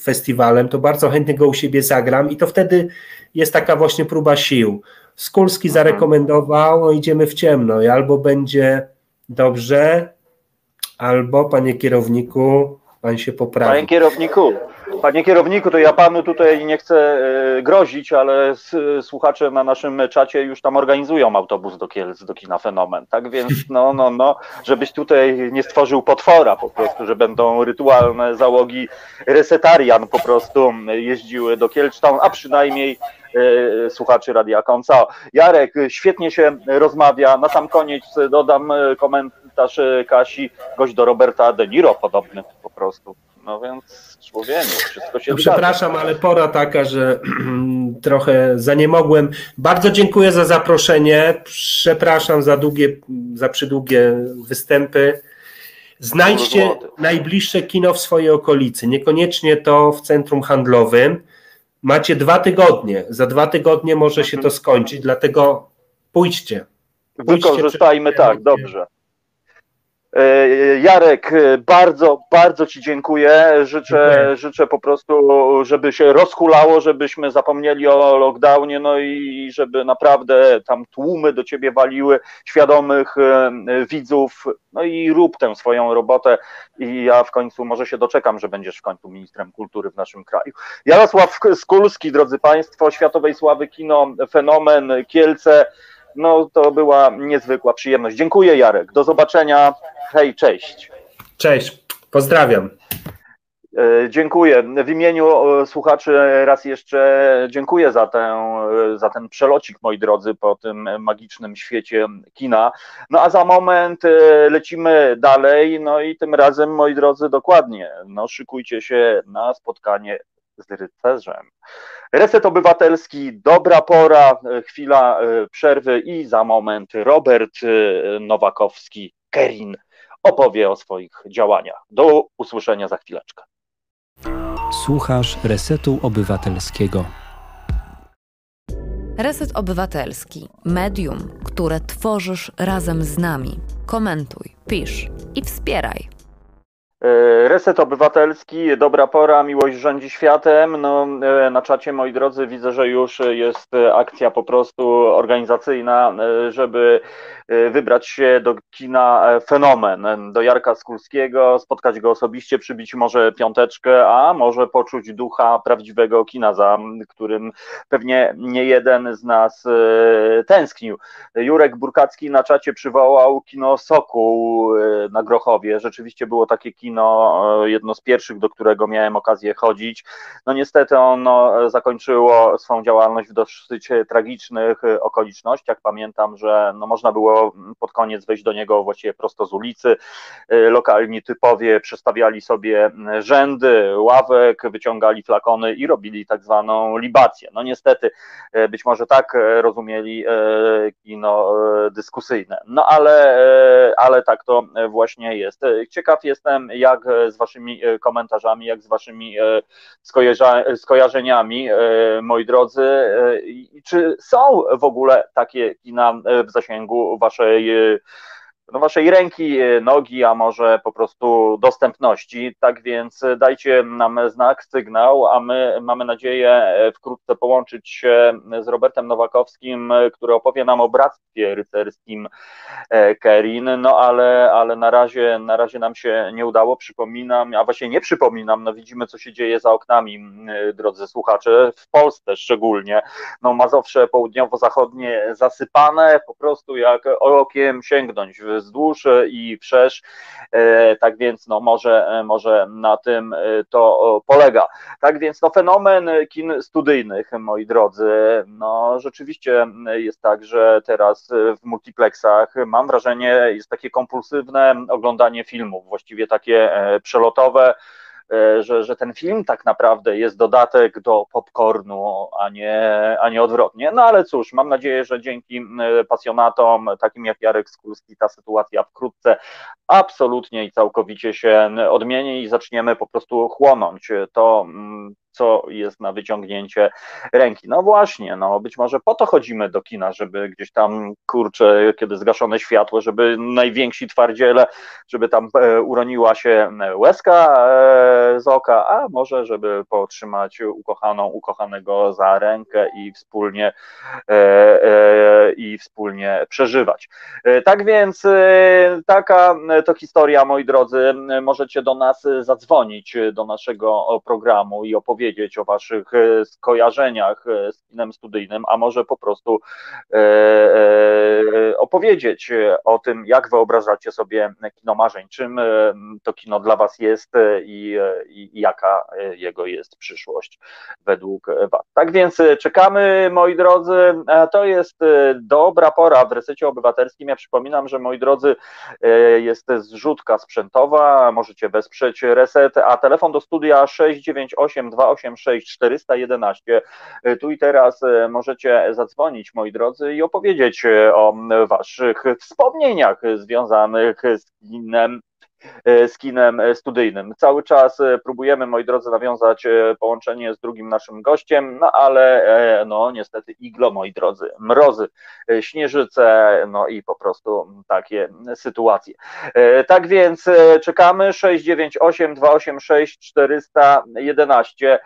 festiwalem, to bardzo chętnie go u siebie zagram, i to wtedy jest taka właśnie próba sił. Skulski mhm. zarekomendował, no idziemy w ciemno, i albo będzie dobrze, albo panie kierowniku, pan się poprawi. Panie kierowniku, panie kierowniku, to ja panu tutaj nie chcę e, grozić, ale słuchacze na naszym czacie już tam organizują autobus do Kielc, do kina Fenomen, tak więc no, no, no, żebyś tutaj nie stworzył potwora po prostu, że będą rytualne załogi resetarian po prostu jeździły do Kielcztown, a przynajmniej e, słuchaczy Radia Konca. Jarek, świetnie się rozmawia. Na sam koniec dodam e, komentarz komentarz Kasi, gość do Roberta De Niro podobny po prostu. No więc człowieku, wszystko się no, Przepraszam, ale pora taka, że trochę zaniemogłem. Bardzo dziękuję za zaproszenie. Przepraszam za długie, za przydługie występy. Znajdźcie najbliższe kino w swojej okolicy. Niekoniecznie to w centrum handlowym. Macie dwa tygodnie. Za dwa tygodnie może się to skończyć, dlatego pójdźcie. pójdźcie Wykorzystajmy tak, dobrze. E, Jarek, e, bardzo, bardzo Ci dziękuję. Życzę, życzę po prostu, żeby się rozhulało, żebyśmy zapomnieli o lockdownie, no i żeby naprawdę tam tłumy do Ciebie waliły, świadomych e, widzów, no i rób tę swoją robotę i ja w końcu może się doczekam, że będziesz w końcu ministrem kultury w naszym kraju. Jarosław Skulski, drodzy Państwo, światowej sławy kino, fenomen, Kielce, no to była niezwykła przyjemność. Dziękuję Jarek, do zobaczenia, hej, cześć. Cześć, pozdrawiam. E, dziękuję. W imieniu e, słuchaczy raz jeszcze dziękuję za, tę, za ten przelocik, moi drodzy, po tym magicznym świecie kina. No a za moment e, lecimy dalej, no i tym razem, moi drodzy, dokładnie, no szykujcie się na spotkanie z rycerzem. Reset Obywatelski, dobra pora, chwila e, przerwy i za moment Robert e, Nowakowski, Kerin, opowie o swoich działaniach. Do usłyszenia za chwileczkę. Słuchasz Resetu Obywatelskiego. Reset Obywatelski, medium, które tworzysz razem z nami. Komentuj, pisz i wspieraj. E, reset Obywatelski, dobra pora, miłość rządzi światem. No, e, na czacie, moi drodzy, widzę, że już jest akcja po prostu organizacyjna, e, żeby wybrać się do kina Fenomen, do Jarka Skulskiego, spotkać go osobiście, przybić może piąteczkę, a może poczuć ducha prawdziwego kina, za którym pewnie nie jeden z nas tęsknił. Jurek Burkacki na czacie przywołał kino Sokół na Grochowie. Rzeczywiście było takie kino, e, jedno z pierwszych, do którego miałem okazję chodzić. No niestety ono zakończyło swoją działalność w dosyć tragicznych e, okolicznościach. Pamiętam, że no można było pod koniec wejść do niego właściwie prosto z ulicy. E, lokalni typowie przestawiali sobie rzędy ławek, wyciągali flakony i robili tak zwaną libację. No niestety, być może tak rozumieli kino dyskusyjne. No ale, ale tak to właśnie jest. Ciekaw jestem, jak e, z waszymi e, komentarzami, jak z waszymi e, skojarzeniami, moi drodzy. Czy są w ogóle takie kina w zasięgu waszej no, waszej ręki, e, nogi, a może po prostu dostępności. Tak więc dajcie nam znak, sygnał, a my mamy nadzieję e, wkrótce połączyć się z Robertem Nowakowskim, który opowie nam o bractwie rycerskim Kerin, no ale, ale na, razie, na razie nam się nie udało, przypominam, a właśnie nie przypominam, no widzimy co się dzieje za oknami, drodzy słuchacze, w Polsce szczególnie, no Mazowsze południowo-zachodnie zasypane, po prostu jak okiem sięgnąć wzdłuż i wszerz, e, tak więc no może, e, może na tym e, to polega. Tak więc no fenomen kin studyjnych, moi drodzy, no rzeczywiście jest tak, że teraz w multiplexach mam wrażenie jest takie kompulsywne oglądanie filmów, właściwie takie przelotowe, E, że, że ten film tak naprawdę jest dodatek do popcornu, a nie, a nie odwrotnie. No ale cóż, mam nadzieję, że dzięki pasjonatom takim jak Jarek Skulski ta sytuacja wkrótce absolutnie i całkowicie się odmieni i zaczniemy po prostu chłonąć to co jest na wyciągnięcie ręki. No właśnie, no być może po to chodzimy do kina, żeby gdzieś tam, kurczę, kiedy zgaszone światło, żeby najwięksi twardziele, żeby tam e, uroniła się łezka e, z oka, a może żeby potrzymać ukochaną, ukochanego za rękę i wspólnie e, i wspólnie przeżywać. Tak więc taka to historia, moi drodzy, możecie do nas zadzwonić, do naszego programu i opowiedzieć opowiedzieć o waszych e, skojarzeniach e, z kinem studyjnym, a może po prostu e, opowiedzieć o tym, jak wyobrażacie sobie kino marzeń, czym to kino dla was jest i, i jaka jego jest przyszłość według was. Tak więc czekamy, moi drodzy. To jest dobra pora w resecie obywatelskim. Ja przypominam, że moi drodzy, jest zrzutka sprzętowa, możecie wesprzeć reset, a telefon do studia 698 286 411. Tu i teraz e, możecie zadzwonić, moi drodzy, i opowiedzieć e, o waszych wspomnieniach związanych z kinem z kinem e, studyjnym. Cały czas e, próbujemy, moi drodzy, nawiązać połączenie z drugim naszym gościem, no ale no niestety iglo, moi drodzy, mrozy, śnieżyce, no i po prostu takie sytuacje. Tak więc czekamy 698 286 411.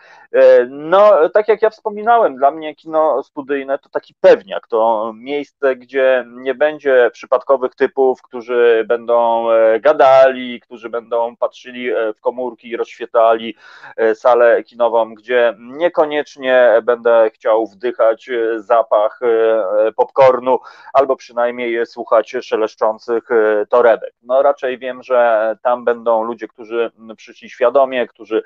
No, tak jak ja wspominałem, dla mnie kino studyjne to taki pewniak, to miejsce, gdzie nie będzie przypadkowych typów, którzy będą gadali, którzy będą patrzyli e, w komórki i rozświetlali e, salę kinową, gdzie niekoniecznie będę chciał wdychać e, zapach popcornu albo przynajmniej słuchać szeleszczących torebek. No raczej wiem, że tam będą ludzie, którzy przyszli świadomie, którzy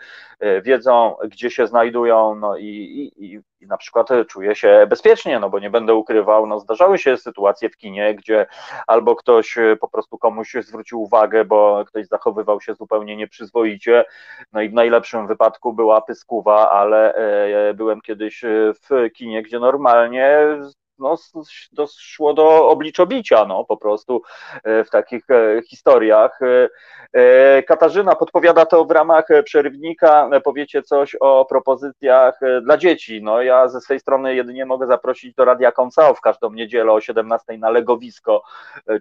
wiedzą, gdzie się znajdują, no i, i, i i na przykład czuję się bezpiecznie, no bo nie będę ukrywał, no zdarzały się sytuacje w kinie, gdzie albo ktoś po prostu komuś zwrócił uwagę, bo ktoś zachowywał się zupełnie nieprzyzwoicie, no i w najlepszym wypadku była pyskuwa, ale e, byłem kiedyś w kinie, gdzie normalnie no, doszło do obliczobicia, no, po prostu w takich historiach. Katarzyna podpowiada to w ramach przerywnika, powiecie coś o propozycjach dla dzieci. No, ja ze swojej strony jedynie mogę zaprosić do Radia Koncao w każdą niedzielę o 17 na Legowisko,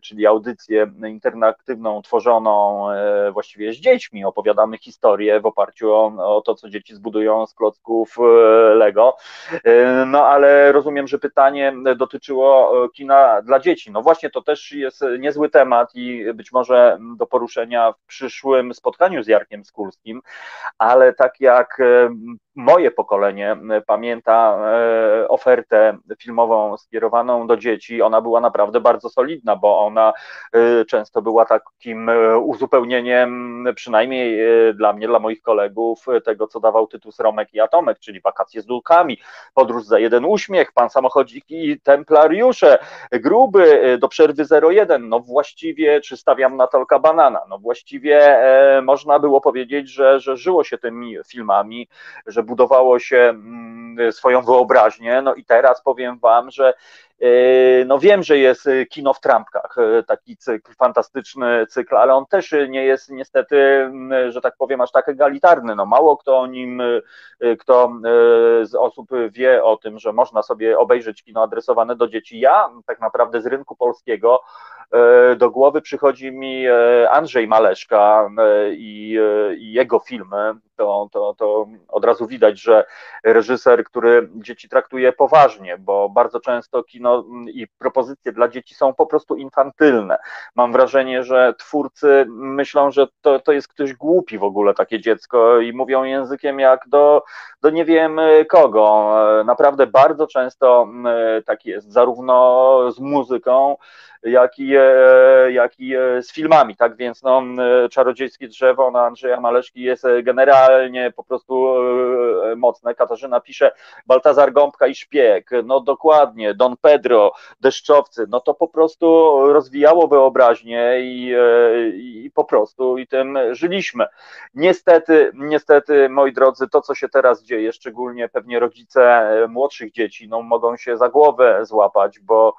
czyli audycję interaktywną tworzoną właściwie z dziećmi. Opowiadamy historię w oparciu o, o to, co dzieci zbudują z klocków Lego. No ale rozumiem, że pytanie dotyczyło kina dla dzieci. No właśnie, to też jest niezły temat i być może do poruszenia w przyszłym spotkaniu z Jarkiem Skulskim, ale tak jak moje pokolenie pamięta e, ofertę filmową skierowaną do dzieci, ona była naprawdę bardzo solidna, bo ona e, często była takim e, uzupełnieniem, przynajmniej dla mnie, dla moich kolegów, tego, co dawał tytuł Romek i Atomek, czyli wakacje z dulkami, podróż za jeden uśmiech, pan samochodzik i templariusze, gruby do przerwy 01, no właściwie, czy stawiam na tolka banana, no właściwie można było powiedzieć, że, że żyło się tymi filmami, że budowało się mm, swoją wyobraźnię. No i teraz powiem Wam, że no wiem, że jest kino w trampkach, e, taki cykl, fantastyczny cykl, ale on też nie jest niestety, mm, że tak powiem, aż tak egalitarny. No mało kto o nim, kto z osób wie o tym, że można sobie obejrzeć kino adresowane do dzieci. Ja tak naprawdę z rynku polskiego do głowy przychodzi mi Andrzej Maleszka i, i jego filmy to, to, to od razu widać, że reżyser, który dzieci traktuje poważnie, bo bardzo często kino i propozycje dla dzieci są po prostu infantylne. Mam wrażenie, że twórcy myślą, że to, to jest ktoś głupi w ogóle takie dziecko i mówią językiem jak do, do nie wiem kogo. Naprawdę bardzo często tak jest, zarówno z muzyką, jak i, e, jak i e, z filmami, tak więc no, Czarodziejskie drzewo na Andrzeja Maleszki jest generalnie po prostu e, mocne. Katarzyna pisze Baltazar Gąbka i Szpieg, no dokładnie, Don Pedro, Deszczowcy, no to po prostu rozwijało wyobraźnię i, i po prostu i tym żyliśmy. Niestety, niestety, moi drodzy, to co się teraz dzieje, szczególnie pewnie rodzice młodszych dzieci, no mogą się za głowę złapać, bo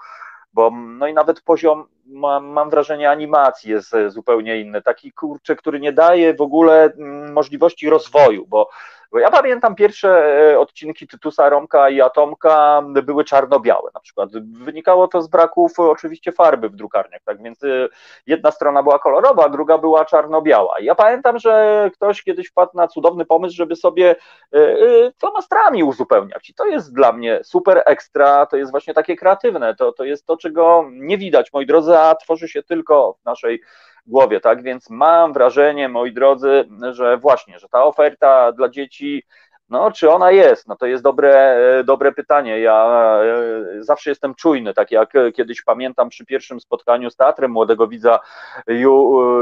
bo no i nawet poziom, mam, mam wrażenie, animacji jest zupełnie inny, taki kurczę, który nie daje w ogóle mm, możliwości rozwoju, bo bo ja pamiętam pierwsze e, odcinki Tytusa, Romka i Atomka były czarno-białe na przykład. Wynikało to z braków oczywiście farby w drukarniach, tak więc e, jedna strona była kolorowa, druga była czarno-biała. Ja pamiętam, że ktoś kiedyś wpadł na cudowny pomysł, żeby sobie e, flomastrami uzupełniać i to jest dla mnie super ekstra, to jest właśnie takie kreatywne, to, to jest to, czego nie widać, moi drodzy, a tworzy się tylko w naszej głowie, tak? Więc mam wrażenie, moi drodzy, że właśnie, że ta oferta dla dzieci no, czy ona jest? No to jest dobre, e, dobre pytanie. Ja e, zawsze jestem czujny, tak jak kiedyś pamiętam przy pierwszym spotkaniu z Teatrem Młodego Widza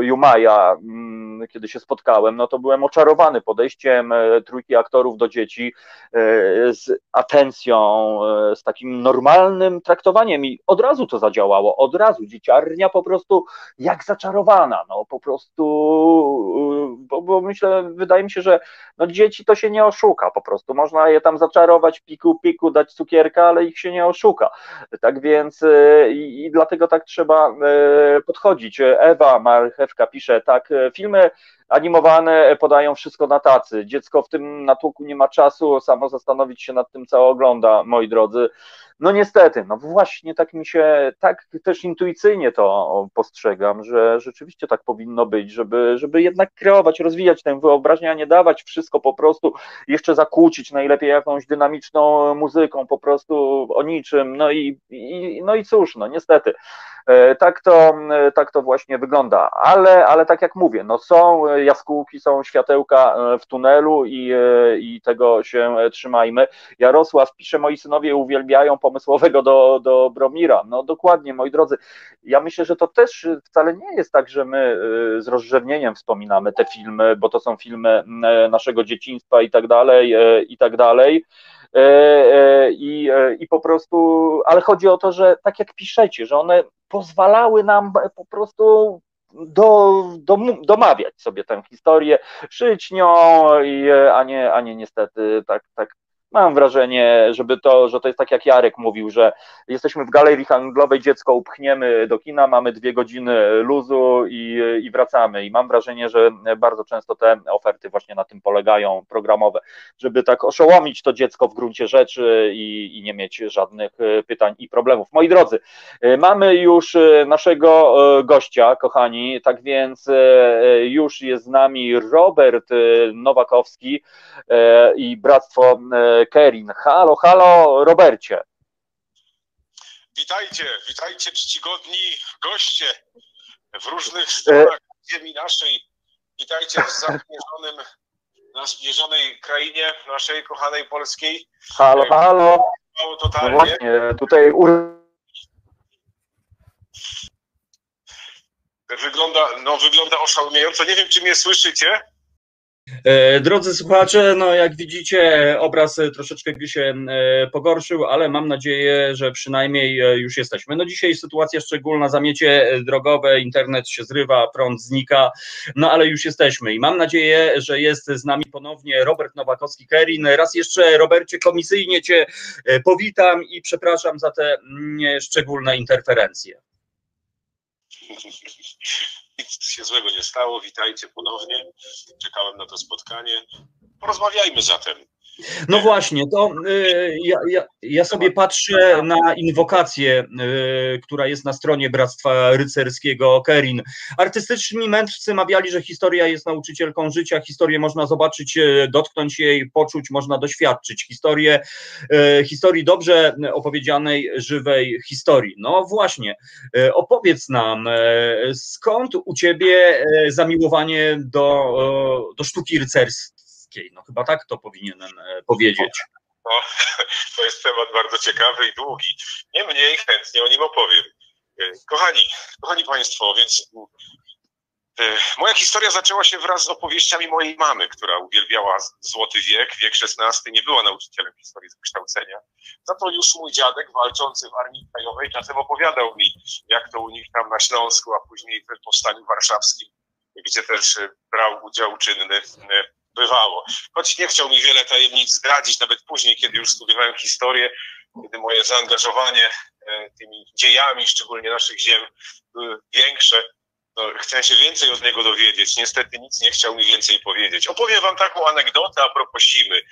Jumaja, mm, kiedy się spotkałem, no to byłem oczarowany podejściem e, trójki aktorów do dzieci z atencją, z takim normalnym traktowaniem i od razu to zadziałało, od razu dzieciarnia po prostu jak zaczarowana, no po prostu, bo, bo myślę, wydaje mi się, że no dzieci to się nie oszuka, oszuka po prostu. Można je tam zaczarować, piku, piku, dać cukierka, ale ich się nie oszuka. Tak więc e, i, i dlatego tak trzeba e, podchodzić. Ewa Marchewka pisze, tak, e, filmy animowane podają wszystko na tacy. Dziecko w tym natłoku nie ma czasu samo zastanowić się nad tym, co ogląda, moi drodzy. No niestety, no właśnie tak mi się, tak też intuicyjnie to postrzegam, że rzeczywiście tak powinno być, żeby, żeby jednak kreować, rozwijać tę wyobraźnię, a nie dawać wszystko po prostu, jeszcze zakłócić najlepiej jakąś dynamiczną muzyką, po prostu o niczym, no i, i no i cóż, no niestety. E, tak to, e, tak to właśnie wygląda, ale, ale tak jak mówię, no są jaskółki, są światełka e, w tunelu i, i tego się trzymajmy. Jarosław pisze, moi synowie uwielbiają pomysłowego do, do Bromira. No dokładnie, moi drodzy, ja myślę, że to też wcale nie jest tak, że my z rozrzewnieniem wspominamy te filmy, bo to są filmy naszego dzieciństwa i tak dalej, i tak dalej. I, i po prostu, ale chodzi o to, że tak jak piszecie, że one pozwalały nam po prostu do, do, domawiać sobie tę historię, żyć nią, i, a, nie, a nie niestety tak, tak mam wrażenie, żeby to, że to jest tak jak Jarek mówił, że jesteśmy w galerii handlowej, dziecko upchniemy do kina, mamy dwie godziny luzu i, i wracamy. I mam wrażenie, że bardzo często te oferty właśnie na tym polegają, programowe, żeby tak oszołomić to dziecko w gruncie rzeczy i, i nie mieć żadnych pytań i problemów. Moi drodzy, mamy już naszego gościa, kochani, tak więc już jest z nami Robert Nowakowski i Bractwo Kerin. Halo, halo, Robercie. Witajcie, witajcie czcigodni goście w różnych stronach ziemi naszej. Witajcie w zamierzonym, na zmierzonej krainie naszej kochanej polskiej. Halo, halo. Totalnie. No właśnie, tutaj Wygląda, no, wygląda oszałamiająco. Nie wiem, czy mnie słyszycie. E, drodzy słuchacze, no jak widzicie, obraz troszeczkę się e, pogorszył, ale mam nadzieję, że przynajmniej e, już jesteśmy. No dzisiaj sytuacja szczególna, zamiecie drogowe, internet się zrywa, prąd znika, no ale już jesteśmy i mam nadzieję, że jest z nami ponownie Robert Nowakowski-Kerin. Raz jeszcze, Robercie, komisyjnie Cię powitam i przepraszam za te mm, szczególne interferencje. Nic się złego nie stało. Witajcie ponownie. Czekałem na to spotkanie. Porozmawiajmy zatem. No właśnie, to y, ja, ja, ja, sobie patrzę na inwokację, y, która jest na stronie Bractwa Rycerskiego Kerin. Artystyczni mędrcy mawiali, że historia jest nauczycielką życia, historię można zobaczyć, y, dotknąć jej, poczuć, można doświadczyć. Historię, historii dobrze opowiedzianej, żywej historii. No właśnie, opowiedz nam, skąd u ciebie zamiłowanie do, do sztuki rycerskiej? No chyba tak to powinienem e, powiedzieć. No, to jest temat bardzo ciekawy i długi. Niemniej chętnie o nim opowiem. E, kochani, kochani Państwo, więc e, moja historia zaczęła się wraz z opowieściami mojej mamy, która uwielbiała Złoty Wiek, wiek XVI, nie była nauczycielem historii z wykształcenia. Za to już mój dziadek, walczący w Armii Krajowej, czasem opowiadał mi, jak to u nich tam na Śląsku, a później w Powstaniu Warszawskim, gdzie też brał udział czynny bywało. Choć nie chciał mi wiele tajemnic zdradzić, nawet później, kiedy już studiowałem historię, kiedy moje zaangażowanie e, tymi dziejami, szczególnie naszych ziem, były większe, to chciałem się więcej od niego dowiedzieć. Niestety nic nie chciał mi więcej powiedzieć. Opowiem wam taką anegdotę a propos zimy,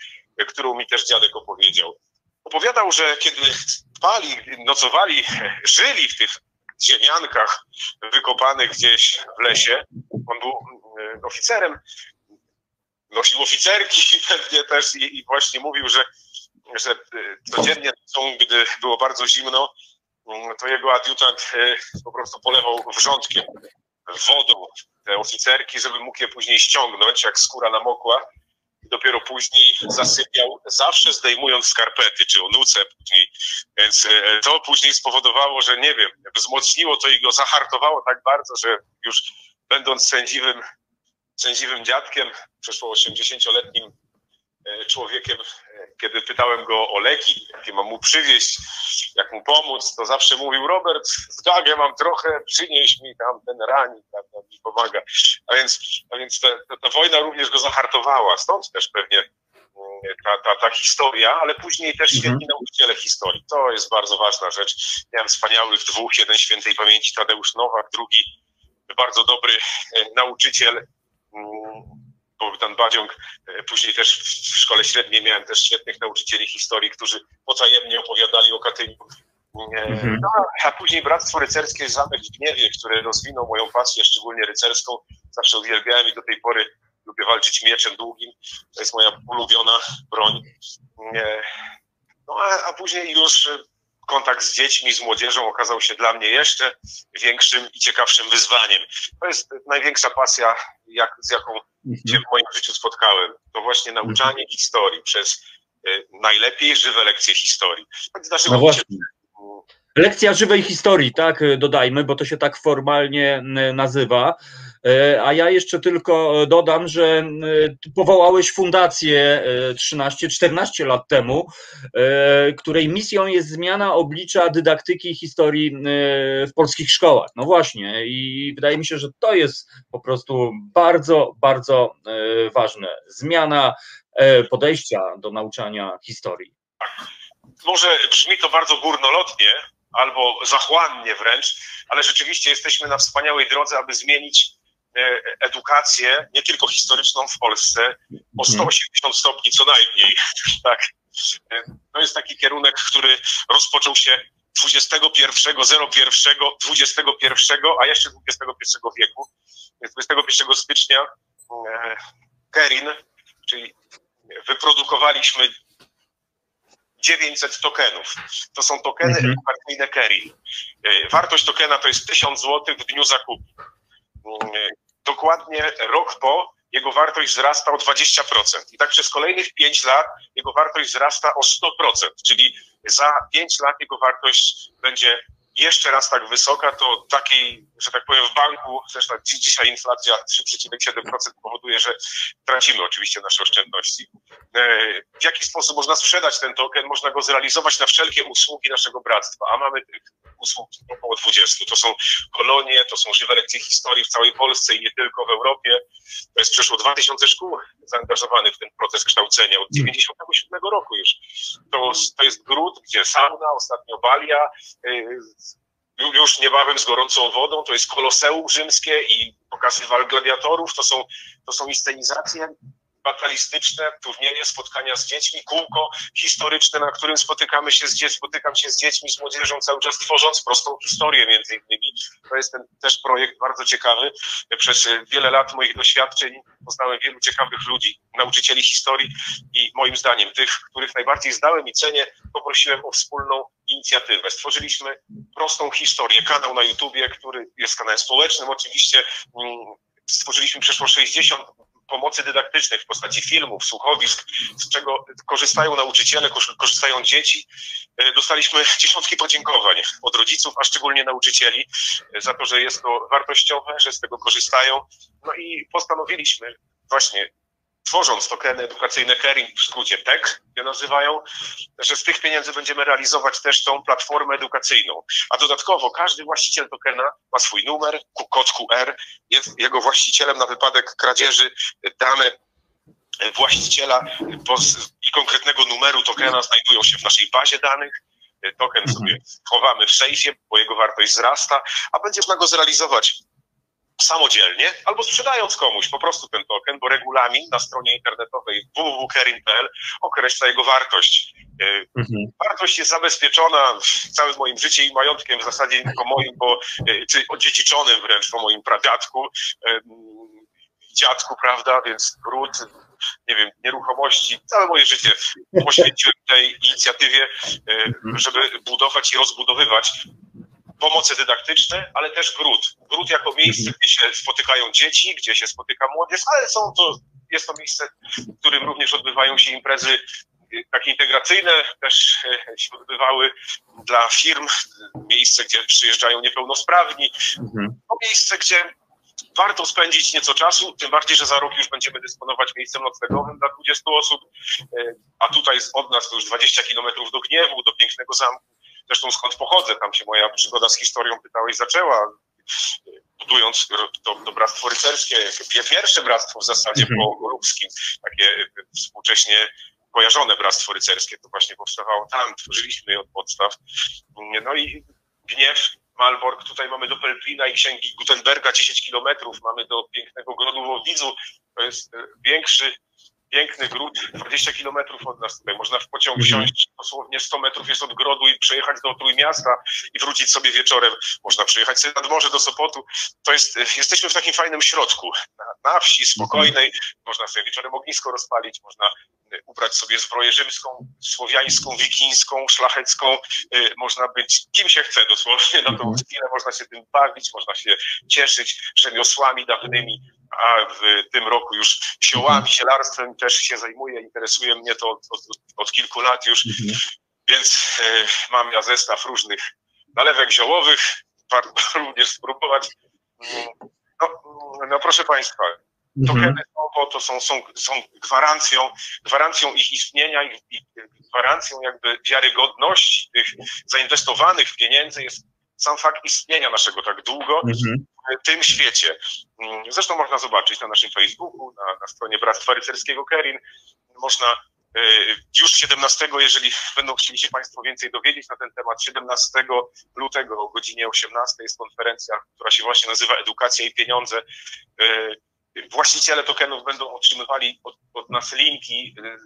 którą mi też dziadek opowiedział. Opowiadał, że kiedy spali, nocowali, żyli w tych ziemiankach wykopanych gdzieś w lesie, on był e, oficerem nosił oficerki pewnie też i, i właśnie mówił, że, że y, codziennie gdy było bardzo zimno, mm, to jego adiutant y, po prostu polewał wrzątkiem, wodą te oficerki, żeby mógł je później ściągnąć, jak skóra namokła i dopiero później zasypiał, zawsze zdejmując skarpety, czy onuce później. Więc y, to później spowodowało, że nie wiem, wzmocniło to i go zahartowało tak bardzo, że już będąc sędziwym sędziwym dziadkiem, przeszło 80-letnim e, człowiekiem, e, kiedy pytałem go o leki, jakie mam mu przywieźć, jak mu pomóc, to zawsze mówił, Robert, zgagę mam trochę, przynieś mi tam ten ranik, tam, tam mi pomaga. A więc, a więc ta, ta, ta wojna również go zahartowała, stąd też pewnie mm, ta, ta, ta historia, ale później też mhm. świetni nauczyciele historii. To jest bardzo ważna rzecz. Miałem wspaniałych dwóch, jeden świętej pamięci Tadeusz Nowak, drugi bardzo dobry e, nauczyciel Bogdan Badziąg. E, później też w szkole średniej miałem też świetnych nauczycieli historii, którzy potajemnie opowiadali o Katyniu. E, mhm. No, a później Bractwo Rycerskie Zamek w Gniewie, które rozwinął moją pasję, szczególnie rycerską. Zawsze uwielbiałem i do tej pory lubię walczyć mieczem długim. To jest moja ulubiona broń. E, no a, a później już kontakt z dziećmi, z młodzieżą okazał się dla mnie jeszcze większym i ciekawszym wyzwaniem. To jest największa pasja, jak, z jaką mhm. się w moim życiu spotkałem. To właśnie nauczanie mhm. historii przez y, najlepiej żywe lekcje historii. No właśnie. Lekcja żywej historii, tak, dodajmy, bo to się tak formalnie nazywa. A ja jeszcze tylko dodam, że powołałeś fundację 13-14 lat temu, której misją jest zmiana oblicza dydaktyki historii w polskich szkołach. No właśnie, i wydaje mi się, że to jest po prostu bardzo, bardzo ważne. Zmiana podejścia do nauczania historii. Może brzmi to bardzo górnolotnie, albo zachłannie wręcz, ale rzeczywiście jesteśmy na wspaniałej drodze, aby zmienić e, edukację, nie tylko historyczną w Polsce, o 180 mhm. stopni co najmniej. Tak. E, to jest taki kierunek, który rozpoczął się 21, 01, 21, a jeszcze 21 wieku. 21 stycznia e, Kerin, czyli wyprodukowaliśmy 900 tokenów. To są tokeny mhm. edukacyjne Kerry. E, wartość tokena to jest 1000 zł w dniu zakupu. Dokładnie rok po jego wartość wzrasta o 20%. I tak przez kolejnych 5 lat jego wartość wzrasta o 100%, czyli za 5 lat jego wartość będzie jeszcze raz tak wysoka, to takiej, że tak powiem, w banku, zresztą dzisiaj inflacja 3,7% powoduje, że tracimy oczywiście nasze oszczędności. E, w jaki sposób można sprzedać ten token? Można go zrealizować na wszelkie usługi naszego bractwa, a mamy tych usług około 20. To są kolonie, to są żywe lekcje historii w całej Polsce i nie tylko w Europie. To jest przeszło 2000 szkół zaangażowanych w ten proces kształcenia od 97 roku już. To, to jest gród, gdzie sauna, ostatnio balia, y, już niebawem z gorącą wodą, to jest koloseum rzymskie i pokazy wal gladiatorów, to są, to są inscenizacje batalistyczne, turnieje, spotkania z dziećmi, kółko historyczne, na którym spotykamy się z dziećmi, spotykam się z dziećmi, z młodzieżą, cały czas tworząc prostą historię między innymi. To jest ten też projekt bardzo ciekawy. Przez wiele lat moich doświadczeń poznałem wielu ciekawych ludzi, nauczycieli historii i moim zdaniem tych, których najbardziej zdałem i cenię, poprosiłem o wspólną inicjatywę. Stworzyliśmy prostą historię, kanał na YouTubie, który jest kanałem społecznym oczywiście. Mm, stworzyliśmy przeszło 60 pomocy dydaktycznej w postaci filmów, słuchowisk, z czego korzystają nauczyciele, korzystają dzieci. E, dostaliśmy dziesiątki podziękowań od rodziców, a szczególnie nauczycieli e, za to, że jest to wartościowe, że z tego korzystają. No i postanowiliśmy właśnie tworząc tokeny edukacyjne Caring, w skrócie TEK je nazywają, że z tych pieniędzy będziemy realizować też tą platformę edukacyjną. A dodatkowo każdy właściciel tokena ma swój numer, kod QR, jest jego właścicielem na wypadek kradzieży. Dane właściciela i konkretnego numeru tokena znajdują się w naszej bazie danych. Token mhm. sobie chowamy w sejfie, bo jego wartość wzrasta, a będzie można go zrealizować samodzielnie albo sprzedając komuś po prostu ten token, bo regulamin na stronie internetowej www.kerin.pl określa jego wartość. E, mhm. Wartość jest zabezpieczona całym moim życiem i majątkiem, w zasadzie tylko moim, bo, e, czy odziedziczonym wręcz po moim pradziadku, e, dziadku, prawda, więc gród, nie wiem, nieruchomości, całe moje życie poświęciłem tej inicjatywie, mhm. żeby budować i rozbudowywać pomoce dydaktyczne, ale też gród. Gród jako miejsce, gdzie się spotykają dzieci, gdzie się spotyka młodzież, ale są to, jest to miejsce, w którym również odbywają się imprezy y, takie integracyjne, też y, się odbywały dla firm, miejsce, gdzie przyjeżdżają niepełnosprawni, mhm. to miejsce, gdzie warto spędzić nieco czasu, tym bardziej, że za rok już będziemy dysponować miejscem noclegowym dla 20 osób, y, a tutaj od nas to już 20 kilometrów do Gniewu, do pięknego zamku, Zresztą skąd pochodzę, tam się moja przygoda z historią pytałeś zaczęła, budując to, to bractwo rycerskie, pierwsze bractwo w zasadzie -hmm. po takie współcześnie kojarzone bractwo rycerskie, to właśnie powstawało tam, tworzyliśmy je od podstaw. No i Gniew, Malbork, tutaj mamy do Pelplina i Księgi Gutenberga 10 kilometrów, mamy do pięknego Grodu Wowidzu, to jest większy piękny gród, 20 kilometrów od nas tutaj. Można w pociąg mhm. wsiąść, dosłownie 100 metrów jest od grodu i przejechać do Trójmiasta i wrócić sobie wieczorem. Można przejechać sobie nad morze do Sopotu. To jest, jesteśmy w takim fajnym środku, na, na wsi, spokojnej. Można sobie wieczorem ognisko rozpalić, można y, ubrać sobie zbroję rzymską, słowiańską, wikińską, szlachecką. Y, można być kim się chce dosłownie na tą mhm. chwilę. Można się tym bawić, można się cieszyć rzemiosłami dawnymi a w tym roku już ziołami, mhm. zielarstwem też się zajmuję, interesuje mnie to od, od, od kilku lat już, mhm. więc e, mam ja zestaw różnych nalewek ziołowych, warto również spróbować. Mm, No, no proszę Państwa, tokeny mhm. to są, są, są gwarancją, gwarancją ich istnienia i, i gwarancją jakby wiarygodności tych zainwestowanych pieniędzy jest sam fakt istnienia naszego tak długo mhm. w tym świecie. Mm, zresztą można zobaczyć na naszym Facebooku, na, na stronie Bractwa Rycerskiego Kerin. Można e, już 17, jeżeli będą chcieli się Państwo więcej dowiedzieć na ten temat, 17 lutego o godzinie 18 jest konferencja, która się właśnie nazywa Edukacja i Pieniądze. E, właściciele tokenów będą otrzymywali od, od nas linki e,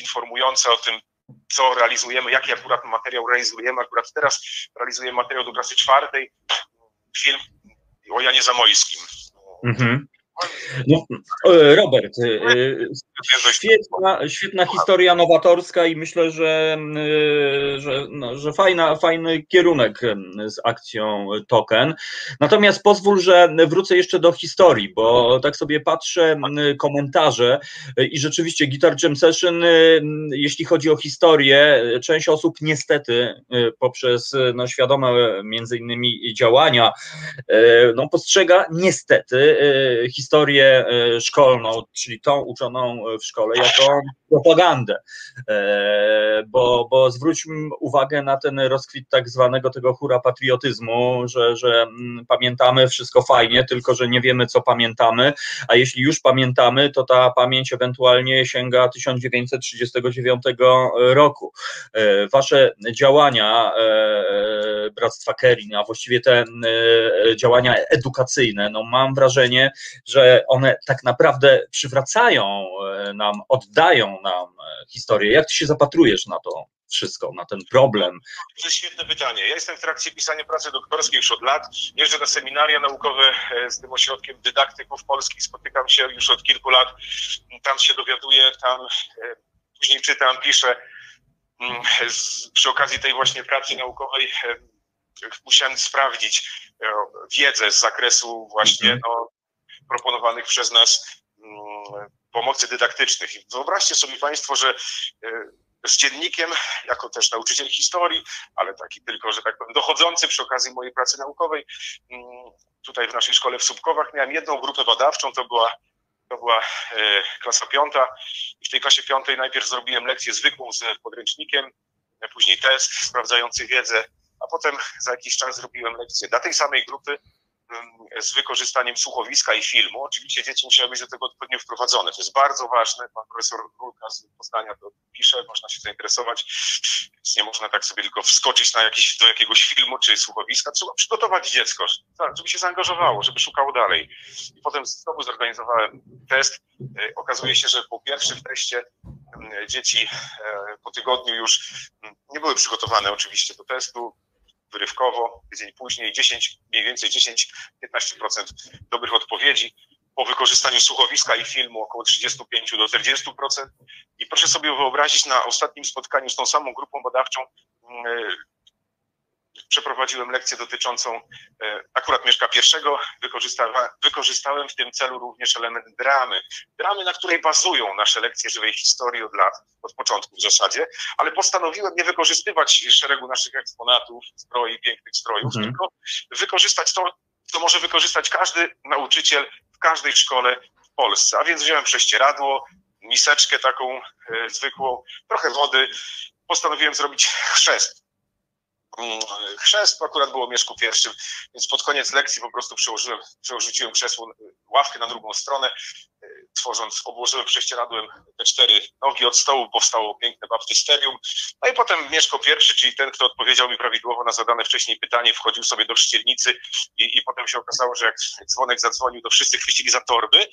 informujące o tym, co realizujemy, jaki akurat materiał realizujemy. Akurat teraz realizujemy materiał do klasy czwartej, film o Janie Zamojskim. Mhm. No, e, Robert, e, e, świetna, świetna historia nowatorska i myślę, że, że, no, że fajna, fajny kierunek z akcją Token. Natomiast pozwól, że wrócę jeszcze do historii, bo tak sobie patrzę komentarze i rzeczywiście Guitar Jam Session, jeśli chodzi o historię, część osób niestety poprzez no, świadome między innymi działania no, postrzega niestety historię historię e, szkolną, czyli tą uczoną w szkole, jako propagandę. E, bo, bo zwróćmy uwagę na ten rozkwit tak zwanego tego hura patriotyzmu, że, że mm, pamiętamy wszystko fajnie, tylko że nie wiemy, co pamiętamy, a jeśli już pamiętamy, to ta pamięć ewentualnie sięga 1939 roku. E, wasze działania Bractwa Kerin, a właściwie te działania edukacyjne, no mam wrażenie, że one tak naprawdę przywracają e, nam, oddają nam e, historię. Jak ty się zapatrujesz na to wszystko, na ten problem? To jest świetne pytanie. Ja jestem w trakcie pisania pracy doktorskiej już od lat. Jeżdżę na seminaria naukowe e, z tym ośrodkiem dydaktyków polskich. Spotykam się już od kilku lat. Tam się dowiaduję, tam później czytam, piszę. Mm, przy okazji tej właśnie pracy naukowej musiałem sprawdzić wiedzę z zakresu właśnie mhm. no, proponowanych przez nas mm, pomocy dydaktycznych. I wyobraźcie sobie Państwo, że e, z dziennikiem, jako też nauczyciel historii, ale taki tylko, że tak powiem, dochodzący przy okazji mojej pracy naukowej, mm, tutaj w naszej szkole w Subkowach miałem jedną grupę badawczą, to była, to była e, klasa piąta i w tej klasie piątej najpierw zrobiłem lekcję zwykłą z podręcznikiem, później test sprawdzający wiedzę, a potem za jakiś czas zrobiłem lekcję dla tej samej grupy z wykorzystaniem słuchowiska i filmu. Oczywiście dzieci musiały być do tego odpowiednio wprowadzone. To jest bardzo ważne. Pan profesor Rulka z Poznania to pisze, można się zainteresować. Więc nie można tak sobie tylko wskoczyć na jakiś, do jakiegoś filmu czy słuchowiska. Trzeba przygotować dziecko, żeby się zaangażowało, żeby szukało dalej. I potem znowu zorganizowałem test. E, okazuje się, że po pierwszym teście dzieci e, po tygodniu już nie były przygotowane oczywiście do testu wyrywkowo, tydzień później 10, mniej więcej 10-15% dobrych odpowiedzi. Po wykorzystaniu słuchowiska i filmu około 35 do 40%. I proszę sobie wyobrazić, na ostatnim spotkaniu z tą samą grupą badawczą mm, przeprowadziłem lekcję dotyczącą e, akurat Mieszka pierwszego. Wykorzystałem w tym celu również element dramy. Dramy, na której bazują nasze lekcje żywej historii od lat, od początku w zasadzie, ale postanowiłem nie wykorzystywać szeregu naszych eksponatów, zbroi, pięknych strojów, mhm. tylko wykorzystać to, co może wykorzystać każdy nauczyciel w każdej szkole w Polsce. A więc wziąłem prześcieradło, miseczkę taką e, zwykłą, trochę wody. Postanowiłem zrobić chrzest chrzest akurat było Mieszku pierwszym, więc pod koniec lekcji po prostu przełożyłem, przełożyłem krzesło, ławkę na drugą stronę, y, tworząc, obłożyłem prześcieradłem te cztery nogi od stołu, powstało piękne baptysterium. No i potem Mieszko pierwszy, czyli ten, kto odpowiedział mi prawidłowo na zadane wcześniej pytanie, wchodził sobie do ściernicy i, i potem się okazało, że jak dzwonek zadzwonił, to wszyscy chwycili za torby,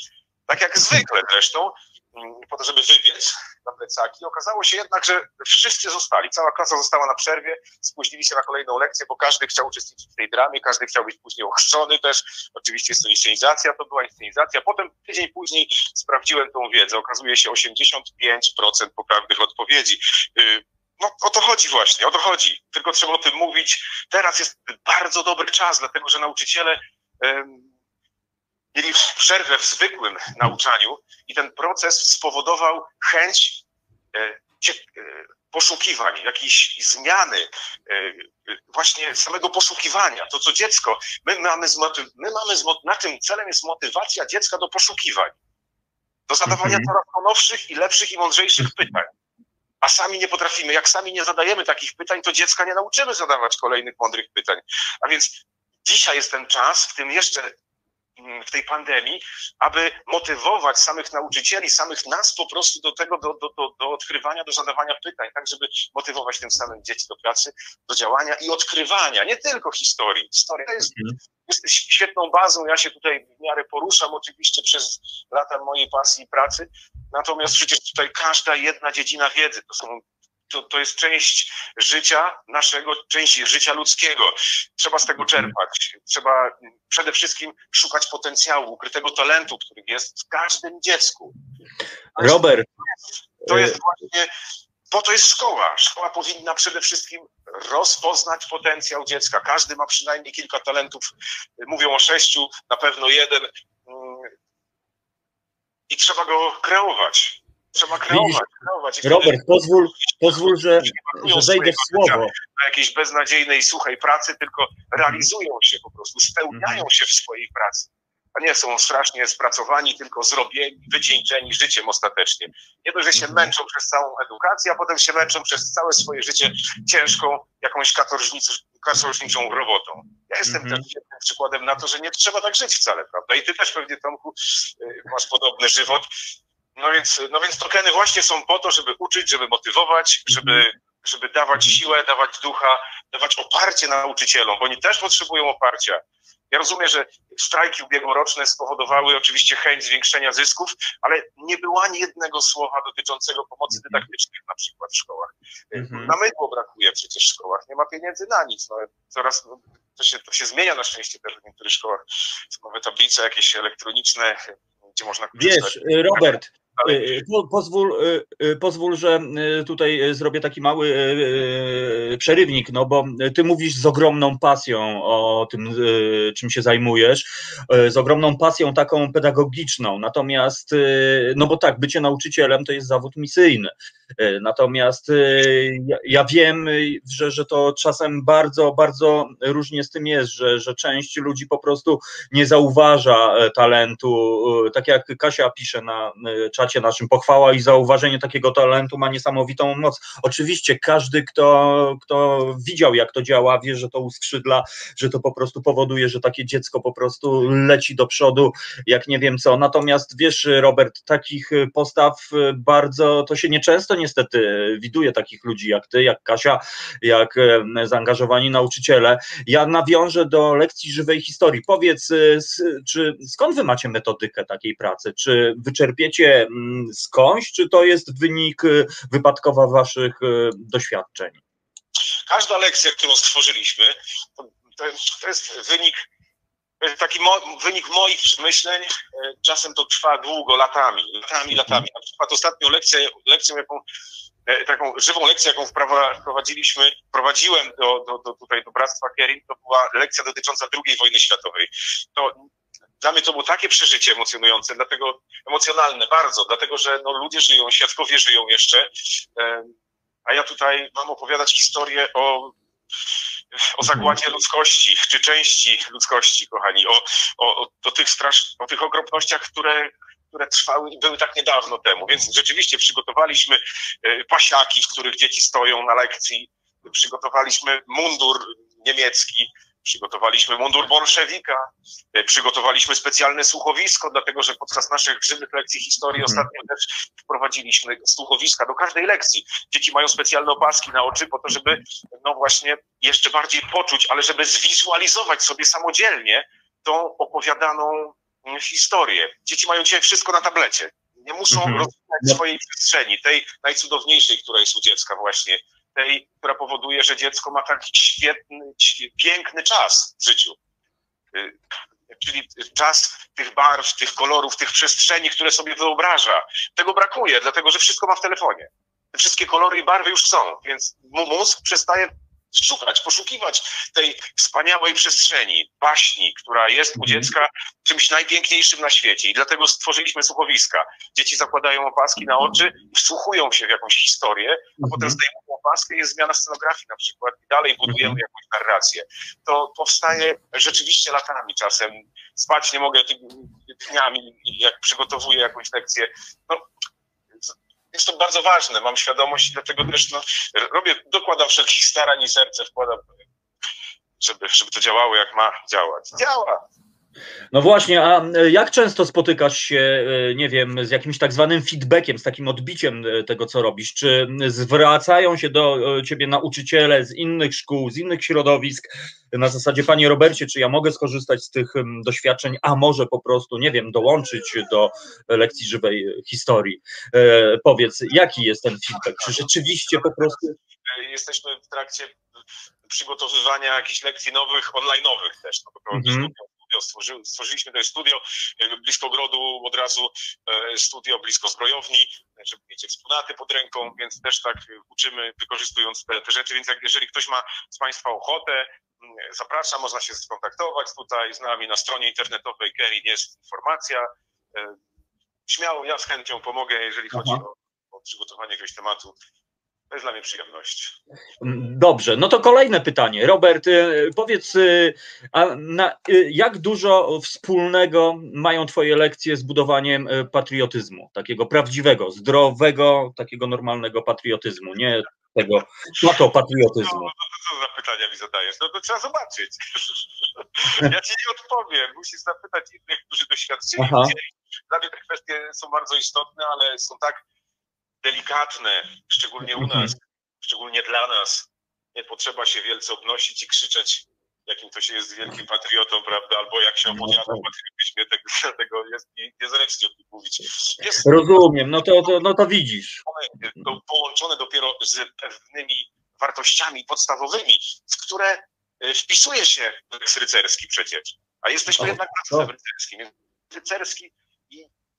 tak jak zwykle zresztą, mm, po to, żeby wybiec na plecaki. Okazało się jednak, że wszyscy zostali, cała klasa została na przerwie, spóźnili się na kolejną lekcję, bo każdy chciał uczestniczyć w tej dramie, każdy chciał być później ochrzczony też. Oczywiście jest to inscenizacja, to była inscenizacja. Potem tydzień później sprawdziłem tą wiedzę. Okazuje się 85% poprawnych odpowiedzi. Y, no o to chodzi właśnie, o to chodzi. Tylko trzeba o tym mówić. Teraz jest bardzo dobry czas, dlatego że nauczyciele mieli przerwę w zwykłym nauczaniu i ten proces spowodował chęć e, e, poszukiwań, jakiejś zmiany, właśnie samego poszukiwania. To co dziecko, my mamy, zmotyw- my mamy zmo- naszym celem jest motywacja dziecka do poszukiwań, do zadawania Mhm. coraz to nowszych i lepszych i mądrzejszych pytań. A sami nie potrafimy. Jak sami nie zadajemy takich pytań, to dziecka nie nauczymy zadawać kolejnych mądrych pytań. A więc dzisiaj jest ten czas, w tym jeszcze w tej pandemii, aby motywować samych nauczycieli, samych nas po prostu do tego, do, do, do, do odkrywania, do zadawania pytań, tak żeby motywować tym samym dzieci do pracy, do działania i odkrywania, nie tylko historii. Historia jest, Mhm. jest świetną bazą, ja się tutaj w miarę poruszam oczywiście przez lata mojej pasji i pracy, natomiast przecież tutaj każda jedna dziedzina wiedzy, to są to, to jest część życia naszego, część życia ludzkiego. Trzeba z tego Mhm. czerpać. Trzeba przede wszystkim szukać potencjału, ukrytego talentu, który jest w każdym dziecku. Robert, To e, jest właśnie, po to jest szkoła. Szkoła powinna przede wszystkim rozpoznać potencjał dziecka. Każdy ma przynajmniej kilka talentów. Mówią o sześciu, na pewno jeden. Mm, I trzeba go kreować. Trzeba kreować, kreować. I wtedy Robert, pozwól, pozwól że, że wejdę w słowo. na jakiejś beznadziejnej, suchej pracy, tylko realizują się po prostu, spełniają Mhm. się w swojej pracy. A nie są strasznie spracowani, tylko zrobieni, wycieńczeni życiem ostatecznie. Nie dość, że się Mhm. męczą przez całą edukację, a potem się męczą przez całe swoje życie ciężką, jakąś katorżnic- katorżniczą robotą. Ja jestem Mhm. też świetnym przykładem na to, że nie trzeba tak żyć wcale, prawda? I ty też pewnie, Tomku, y, masz podobny żywot. No więc, no więc tokeny właśnie są po to, żeby uczyć, żeby motywować, żeby, żeby dawać Mhm. siłę, dawać ducha, dawać oparcie nauczycielom, bo oni też potrzebują oparcia. Ja rozumiem, że strajki ubiegłoroczne spowodowały oczywiście chęć zwiększenia zysków, ale nie było ani jednego słowa dotyczącego pomocy Mhm. dydaktycznej na przykład w szkołach. Mhm. Na mydło brakuje przecież w szkołach, nie ma pieniędzy na nic. No, coraz, no, to, się, to się zmienia na szczęście też w niektórych szkołach. Są nowe tablice jakieś elektroniczne, gdzie można korzystać. Wiesz, Robert, pozwól, e, e, pozwól, że tutaj zrobię taki mały przerywnik, no bo ty mówisz z ogromną pasją o tym, czym się zajmujesz, z ogromną pasją taką pedagogiczną, natomiast, no bo tak, bycie nauczycielem to jest zawód misyjny, natomiast ja, ja wiem, że, że to czasem bardzo, bardzo różnie z tym jest, że, że część ludzi po prostu nie zauważa talentu. Tak jak Kasia pisze na e, czacie naszym, pochwała i zauważenie takiego talentu ma niesamowitą moc. Oczywiście każdy, kto, kto widział, jak to działa, wie, że to uskrzydla, że to po prostu powoduje, że takie dziecko po prostu leci do przodu, jak nie wiem co. Natomiast wiesz, Robert, takich postaw bardzo, to się nieczęsto niestety widuje takich ludzi jak ty, jak Kasia, jak zaangażowani nauczyciele. Ja nawiążę do lekcji żywej historii. Powiedz, y, czy skąd wy macie metodykę takiej pracy? Czy wyczerpiecie skądś, czy to jest wynik y, wypadkowa waszych y, doświadczeń? Każda lekcja, którą stworzyliśmy, to, to, jest, wynik, to jest taki mo, wynik moich przemyśleń. E, Czasem to trwa długo, latami, latami, latami. Na przykład ostatnią lekcję, lekcją, jaką, e, taką żywą lekcję, jaką wprowadziliśmy, prowadziłem do, do, do, tutaj do Bractwa Kerin, to była lekcja dotycząca II wojny światowej. To dla mnie to było takie przeżycie emocjonujące, dlatego emocjonalne bardzo, dlatego że no, ludzie żyją, świadkowie żyją jeszcze. A ja tutaj mam opowiadać historię o, o zagładzie ludzkości, czy części ludzkości, kochani, o, o, o, o, tych, strasz, o tych okropnościach, które, które trwały i były tak niedawno temu. Więc rzeczywiście przygotowaliśmy e, pasiaki, w których dzieci stoją na lekcji, przygotowaliśmy mundur niemiecki, przygotowaliśmy mundur bolszewika, e, przygotowaliśmy specjalne słuchowisko, dlatego że podczas naszych żywych lekcji historii Mhm. ostatnio też wprowadziliśmy słuchowiska do każdej lekcji. Dzieci mają specjalne opaski na oczy po to, żeby no właśnie jeszcze bardziej poczuć, ale żeby zwizualizować sobie samodzielnie tą opowiadaną mm, historię. Dzieci mają dzisiaj wszystko na tablecie. Nie muszą Mhm. rozwijać No. swojej przestrzeni, tej najcudowniejszej, która jest u dziecka właśnie, tej, która powoduje, że dziecko ma taki świetny, piękny czas w życiu. Y, Czyli czas tych barw, tych kolorów, tych przestrzeni, które sobie wyobraża. Tego brakuje, dlatego że wszystko ma w telefonie. Te wszystkie kolory i barwy już są, więc mózg przestaje szukać, poszukiwać tej wspaniałej przestrzeni, baśni, która jest u Mhm. dziecka czymś najpiękniejszym na świecie. I dlatego stworzyliśmy słuchowiska. Dzieci zakładają opaski na oczy wsłuchują się w jakąś historię, a potem Mhm. zdejmują opaskę jest zmiana scenografii na przykład i dalej budujemy jakąś narrację. To powstaje rzeczywiście latami czasem. Spać nie mogę ty- dniami, jak przygotowuję jakąś lekcję. No, jest to bardzo ważne, mam świadomość i dlatego też no, robię, dokładam wszelkich starań i serce wkładam, żeby, żeby to działało jak ma działać. Działa. No właśnie, a e, jak często spotykasz się, e, nie wiem, z jakimś tak zwanym feedbackiem, z takim odbiciem e, tego, co robisz? Czy zwracają się do ciebie nauczyciele z innych szkół, z innych środowisk, na zasadzie, panie Robercie, czy ja mogę skorzystać z tych doświadczeń, a może po prostu, nie wiem, dołączyć do lekcji żywej historii? Powiedz, jaki jest ten feedback? Czy rzeczywiście po prostu. Jesteśmy w trakcie przygotowywania jakichś lekcji nowych, online'owych też. No, bo to Mhm. Studio, stworzy, stworzyliśmy jest studio blisko grodu, od razu e, studio blisko zbrojowni, żeby mieć eksponaty pod ręką, więc też tak uczymy, wykorzystując te, te rzeczy. Więc jak, jeżeli ktoś ma z Państwa ochotę, zapraszam, można się skontaktować tutaj z nami na stronie internetowej Kerin jest informacja. E, Śmiało, ja z chęcią pomogę, jeżeli chodzi o, o przygotowanie jakiegoś tematu. To jest dla mnie przyjemność. Dobrze, no to kolejne pytanie. Robert, y, powiedz, y, na, y, jak dużo wspólnego mają Twoje lekcje z budowaniem patriotyzmu, takiego prawdziwego, zdrowego, takiego normalnego patriotyzmu, nie tego patriotyzmu. No, co za pytania mi zadajesz? No to trzeba zobaczyć. Ja ci nie odpowiem. Musisz zapytać innych, którzy doświadczyli. Aha. Dla mnie te kwestie są bardzo istotne, ale są tak delikatne, szczególnie u Mhm. nas, szczególnie dla nas. Nie potrzeba się wielce obnosić i krzyczeć, jakim to się jest wielkim patriotą, prawda? Albo jak się No opowiada o tak. patriotyzmie, tego, tego jest o tym mówić. Jest Rozumiem, no to, to, no to widzisz. to połączone dopiero z pewnymi wartościami podstawowymi, w które y, wpisuje się kodeks rycerski przecież. A jesteśmy O, jednak na rycerskim. Rycerski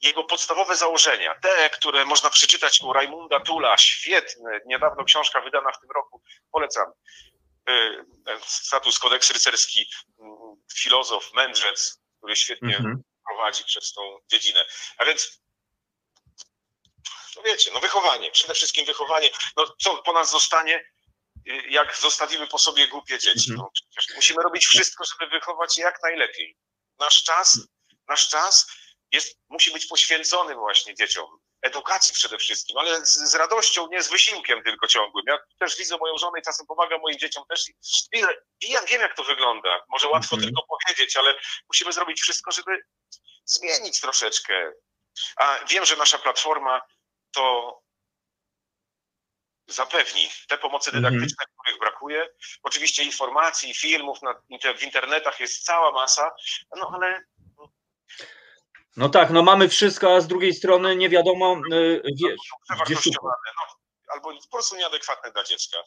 jego podstawowe założenia, te, które można przeczytać u Rajmunda Tula, świetne, niedawno książka wydana w tym roku, polecam. Y, Status kodeks rycerski, mm, filozof, mędrzec, który świetnie Mhm. prowadzi przez tą dziedzinę. A więc, no wiecie, no wychowanie, przede wszystkim wychowanie. No co po nas zostanie, y, jak zostawimy po sobie głupie dzieci? Mhm. No, musimy robić wszystko, żeby wychować je jak najlepiej. Nasz czas, nasz czas jest, musi być poświęcony właśnie dzieciom. Edukacji przede wszystkim, ale z, z radością, nie z wysiłkiem tylko ciągłym. Ja też widzę moją żonę i czasem pomagam moim dzieciom też. I, i ja wiem, jak to wygląda. Może łatwo Mhm. tylko powiedzieć, ale musimy zrobić wszystko, żeby zmienić troszeczkę. A wiem, że nasza platforma to zapewni te pomocy Mhm. dydaktyczne, których brakuje. Oczywiście informacji, filmów na, w internetach jest cała masa, no ale No tak, no mamy wszystko, a z drugiej strony nie wiadomo, y, wiesz, gdzie szukać. no, albo po prostu nieadekwatne dla dziecka.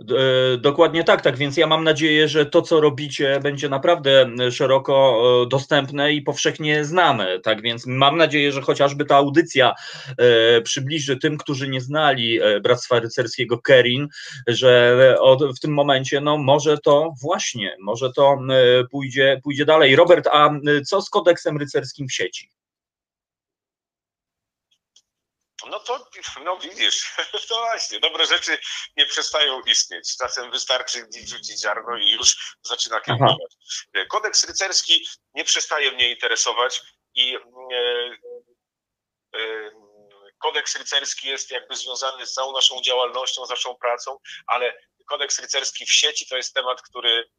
E, Dokładnie tak, tak więc ja mam nadzieję, że to, co robicie, będzie naprawdę szeroko e, dostępne i powszechnie znane. Tak więc mam nadzieję, że chociażby ta audycja e, przybliży tym, którzy nie znali e, Bractwa Rycerskiego Kerin, że w tym momencie, no może to właśnie, może to e, pójdzie, pójdzie dalej. Robert, a e, co z kodeksem rycerskim w sieci? No to, no widzisz, to właśnie, dobre rzeczy nie przestają istnieć. Czasem wystarczy rzucić ziarno i już zaczyna kiełkować. Kodeks rycerski nie przestaje mnie interesować i e, e, kodeks rycerski jest jakby związany z całą naszą działalnością, z naszą pracą, ale kodeks rycerski w sieci to jest temat, który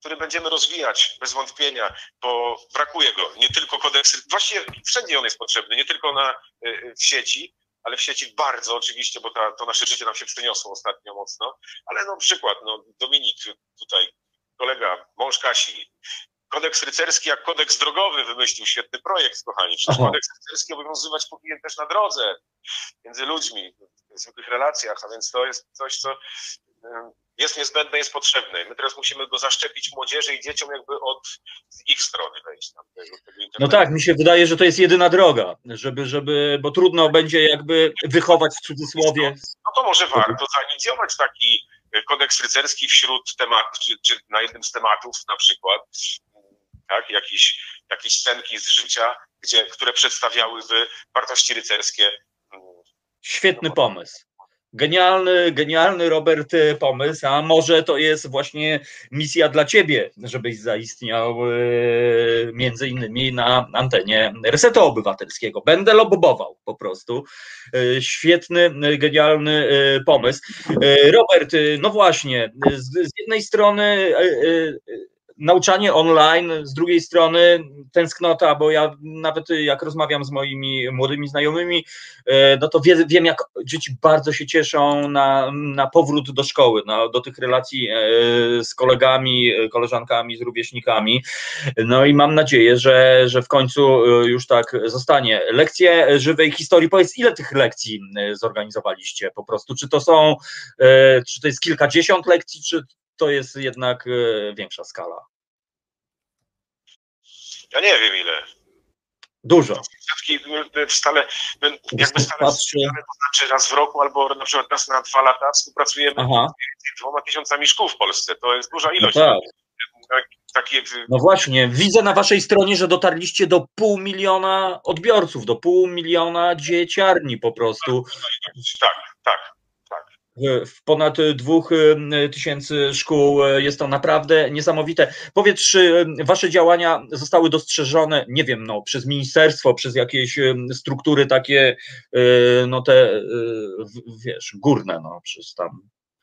który będziemy rozwijać bez wątpienia, bo brakuje go. Nie tylko kodeks, właściwie wszędzie on jest potrzebny, nie tylko na, y, w sieci, ale w sieci bardzo oczywiście, bo ta, to nasze życie nam się przeniosło ostatnio mocno, ale no przykład, no Dominik tutaj, kolega, mąż Kasi, kodeks rycerski jak kodeks drogowy wymyślił świetny projekt, kochani. Przecież Aha. kodeks rycerski obowiązywać powinien też na drodze, między ludźmi, w zwykłych relacjach, a więc to jest coś, co jest niezbędne, jest potrzebne. My teraz musimy go zaszczepić młodzieży i dzieciom jakby od ich strony wejść tam No tak, mi się wydaje, że to jest jedyna droga, żeby, żeby, bo trudno będzie jakby wychować w cudzysłowie. No to może warto zainicjować taki kodeks rycerski wśród tematów, czy, czy na jednym z tematów na przykład, tak, jakieś, jakieś scenki z życia, gdzie, które przedstawiałyby wartości rycerskie. Świetny pomysł. Genialny, genialny Robert e, pomysł, a może to jest właśnie misja dla ciebie, żebyś zaistniał e, między innymi na antenie Resetu Obywatelskiego. Będę lobował po prostu. E, świetny, genialny pomysł. Robert, no właśnie, z, z jednej strony nauczanie online, z drugiej strony tęsknota, bo ja nawet jak rozmawiam z moimi młodymi znajomymi, e, no to wie, wiem, jak dzieci bardzo się cieszą na, na powrót do szkoły, no, do tych relacji e, z kolegami, koleżankami, z rówieśnikami. No i mam nadzieję, że, że w końcu e, już tak zostanie. Lekcje żywej historii, powiedz, ile tych lekcji zorganizowaliście po prostu? Czy to są, czy to jest kilkadziesiąt lekcji, czy to jest jednak większa skala? Ja nie wiem ile. Dużo. Stale, jakby stale, stale, to znaczy raz w roku albo na przykład raz na dwa lata współpracujemy Aha. z dwoma tysiącami szkół w Polsce. To jest duża ilość. No, tak. Takie... no właśnie, widzę na waszej stronie, że dotarliście do pół miliona odbiorców, do pół miliona dzieciarni po prostu. Tak, tak w ponad dwóch y, tysięcy szkół. Jest to naprawdę niesamowite. Powiedz, czy wasze działania zostały dostrzeżone, nie wiem, no, przez ministerstwo, przez jakieś y, struktury takie, y, no te, wiesz, górne, no, przez tam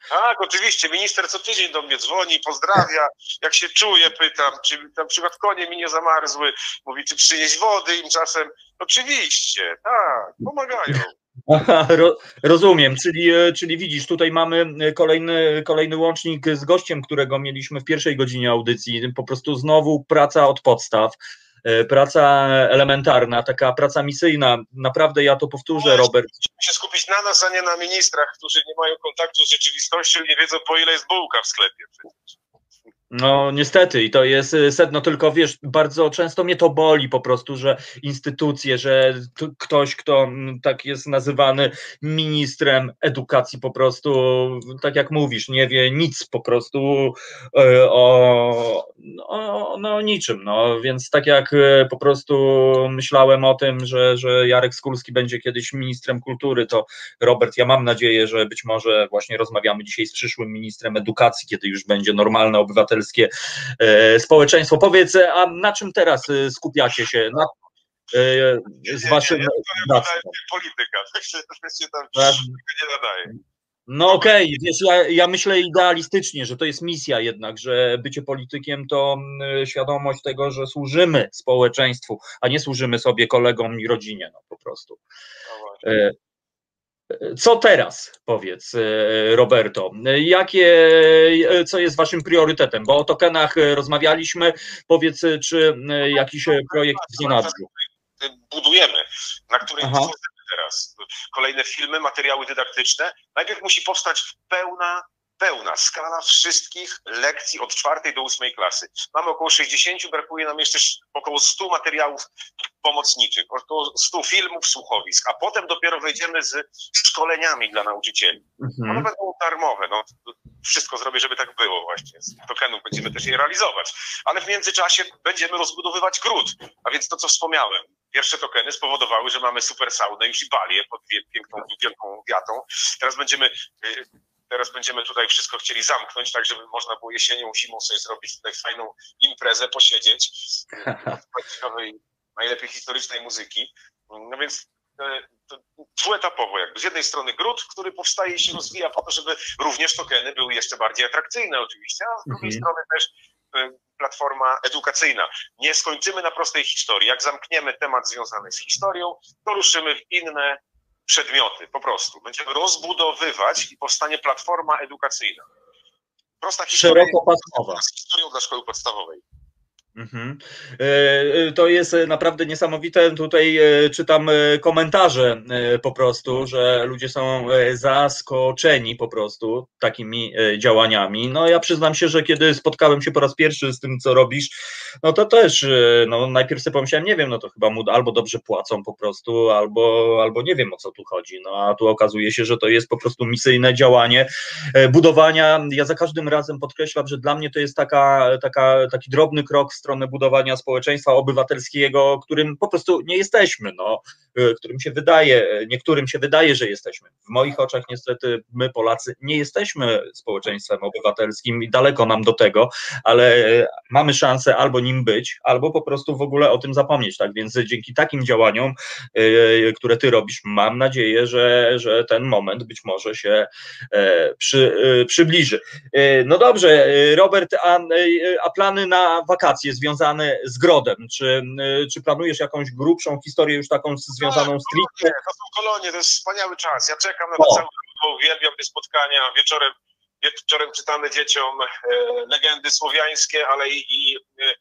tak, oczywiście. Minister co tydzień do mnie dzwoni, pozdrawia, jak się czuję, pytam, czy na przykład konie mi nie zamarzły, mówi, czy przynieść wody im czasem. Oczywiście, tak, pomagają. Aha, rozumiem, czyli, e, czyli widzisz, tutaj mamy e, kolejny, kolejny łącznik z gościem, którego mieliśmy w pierwszej godzinie audycji. Po prostu znowu praca od podstaw, e, praca elementarna, taka praca misyjna. Naprawdę ja to powtórzę, Robert. Musimy się skupić na nas, a nie na ministrach, którzy nie mają kontaktu z rzeczywistością i nie wiedzą, po ile jest bułka w sklepie przecież. No niestety. I to jest y, sedno, tylko wiesz, bardzo często mnie to boli po prostu, że instytucje, że ktoś, kto mm, tak jest nazywany ministrem edukacji po prostu, tak jak mówisz, nie wie nic po prostu y, o, no, no niczym, no. Więc tak jak y, po prostu myślałem o tym, że, że Jarek Skulski będzie kiedyś ministrem kultury, to Robert, ja mam nadzieję, że być może właśnie rozmawiamy dzisiaj z przyszłym ministrem edukacji, kiedy już będzie normalne obywatel obywatelskie e, społeczeństwo. Powiedz, a na czym teraz e, skupiacie się? Na, e, z waszym? Polityka, tak się, się tam nie nadaje. No okej, okay. wiesz, ja, ja myślę idealistycznie, że to jest misja jednak, że bycie politykiem to świadomość tego, że służymy społeczeństwu, a nie służymy sobie kolegom i rodzinie, no po prostu. No co teraz, powiedz, e, Roberto? Jakie, e, co jest waszym priorytetem? Bo o tokenach rozmawialiśmy. Powiedz, czy e, jakiś projekt w zanadrzu? Budujemy, na której teraz. Kolejne filmy, materiały dydaktyczne. Najpierw musi powstać pełna pełna skala wszystkich lekcji od czwartej do ósmej klasy. Mamy około 60, brakuje nam jeszcze około 100 materiałów pomocniczych, około 100 filmów, słuchowisk, a potem dopiero wejdziemy z szkoleniami dla nauczycieli. Mhm. One będą darmowe, no, wszystko zrobię, żeby tak było właśnie. Z tokenów będziemy też je realizować, ale w międzyczasie będziemy rozbudowywać gród, a więc to, co wspomniałem. Pierwsze tokeny spowodowały, że mamy super saunę już i balię pod piękną, wielką wiatą. Teraz będziemy y, Teraz będziemy tutaj wszystko chcieli zamknąć, tak żeby można było jesienią, zimą sobie zrobić tutaj fajną imprezę, posiedzieć, ciekawej, najlepiej historycznej muzyki. No więc e, dwuetapowo jakby. Z jednej strony gród, który powstaje i się rozwija po to, żeby również tokeny były jeszcze bardziej atrakcyjne oczywiście, a z drugiej mhm. strony też e, platforma edukacyjna. Nie skończymy na prostej historii. Jak zamkniemy temat związany z historią, to ruszymy w inne przedmioty, po prostu. Będziemy rozbudowywać i powstanie platforma edukacyjna. Prosta historia. Szerokopasmowa. Z historią dla szkoły podstawowej. Mhm. E, to jest naprawdę niesamowite. Tutaj e, czytam e, komentarze po prostu, że ludzie są zaskoczeni po prostu takimi działaniami. No ja przyznam się, że kiedy spotkałem się po raz pierwszy z tym, co robisz, no to też no, najpierw sobie pomyślałem, nie wiem, no to chyba mu albo dobrze płacą po prostu, albo, albo nie wiem o co tu chodzi. No a tu okazuje się, że to jest po prostu misyjne działanie budowania. Ja za każdym razem podkreślam, że dla mnie to jest taka, taka, taki drobny krok w stronę budowania społeczeństwa obywatelskiego, którym po prostu nie jesteśmy, no, y, którym się wydaje, niektórym się wydaje, że jesteśmy. W moich oczach niestety my Polacy nie jesteśmy społeczeństwem obywatelskim i daleko nam do tego, ale mamy szansę albo nim być, albo po prostu w ogóle o tym zapomnieć, tak, więc dzięki takim działaniom, y, które ty robisz, mam nadzieję, że, że ten moment być może się e, przy, y, przybliży. No dobrze, Robert, a, a plany na wakacje związane z Grodem? Czy, czy planujesz jakąś grubszą historię już taką związaną tak, stricte? To są kolonie, to jest wspaniały czas. Ja czekam na to całe bo uwielbiam te spotkania. Wieczorem, wieczorem czytamy dzieciom e, legendy słowiańskie, ale i, i e,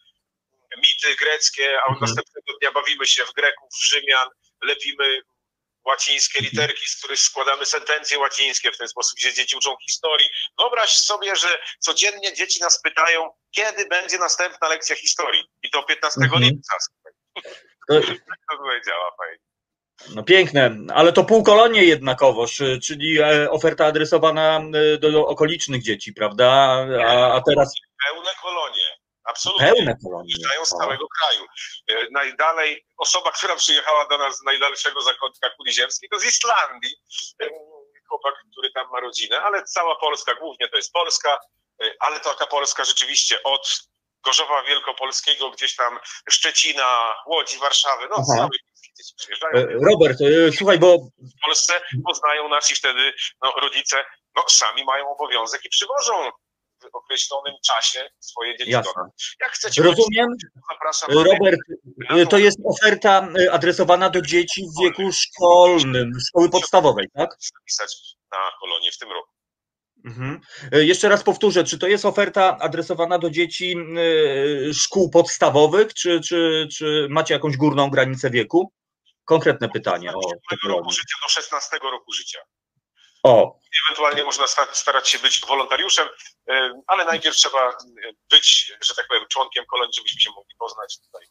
mity greckie, a mhm. następnego dnia bawimy się w Greków, w Rzymian, lepimy łacińskie mhm. literki, z których składamy sentencje łacińskie, w ten sposób się dzieci uczą historii. Wyobraź sobie, że codziennie dzieci nas pytają, kiedy będzie następna lekcja historii. I to 15 mhm. lipca. To, to działa fajnie. No piękne, ale to półkolonie jednakowoż, czyli e, oferta adresowana e, do okolicznych dzieci, prawda? A, a teraz. Pełne kolonie. Absolutnie. Pełne kolonie. Z całego kraju. E, najdalej, osoba, która przyjechała do nas z najdalszego zakątka kuli ziemskiej, to z Islandii. E, chłopak, który tam ma rodzinę, ale cała Polska, głównie to jest Polska, e, ale taka Polska rzeczywiście od Gorzowa Wielkopolskiego, gdzieś tam Szczecina, Łodzi, Warszawy, no Aha. przyjeżdżają. Robert, słuchaj, bo... W Polsce poznają nas i wtedy no, rodzice no, sami mają obowiązek i przywożą określonym czasie swoje dzieci Jasne. Jak chcecie Rozumiem. Zapraszam. Robert, to jest oferta y, adresowana do dzieci w wieku szkolnym, szkoły podstawowej, tak? Zapisać na kolonie w tym roku. Mhm. Y, jeszcze raz powtórzę, czy to jest oferta adresowana do dzieci y, szkół podstawowych, czy, czy, czy macie jakąś górną granicę wieku? Konkretne pytanie. Od roku życia do 16 roku życia. O. Ewentualnie można starać się być wolontariuszem, ale najpierw trzeba być, że tak powiem, członkiem kolonii, żebyśmy się mogli poznać tutaj.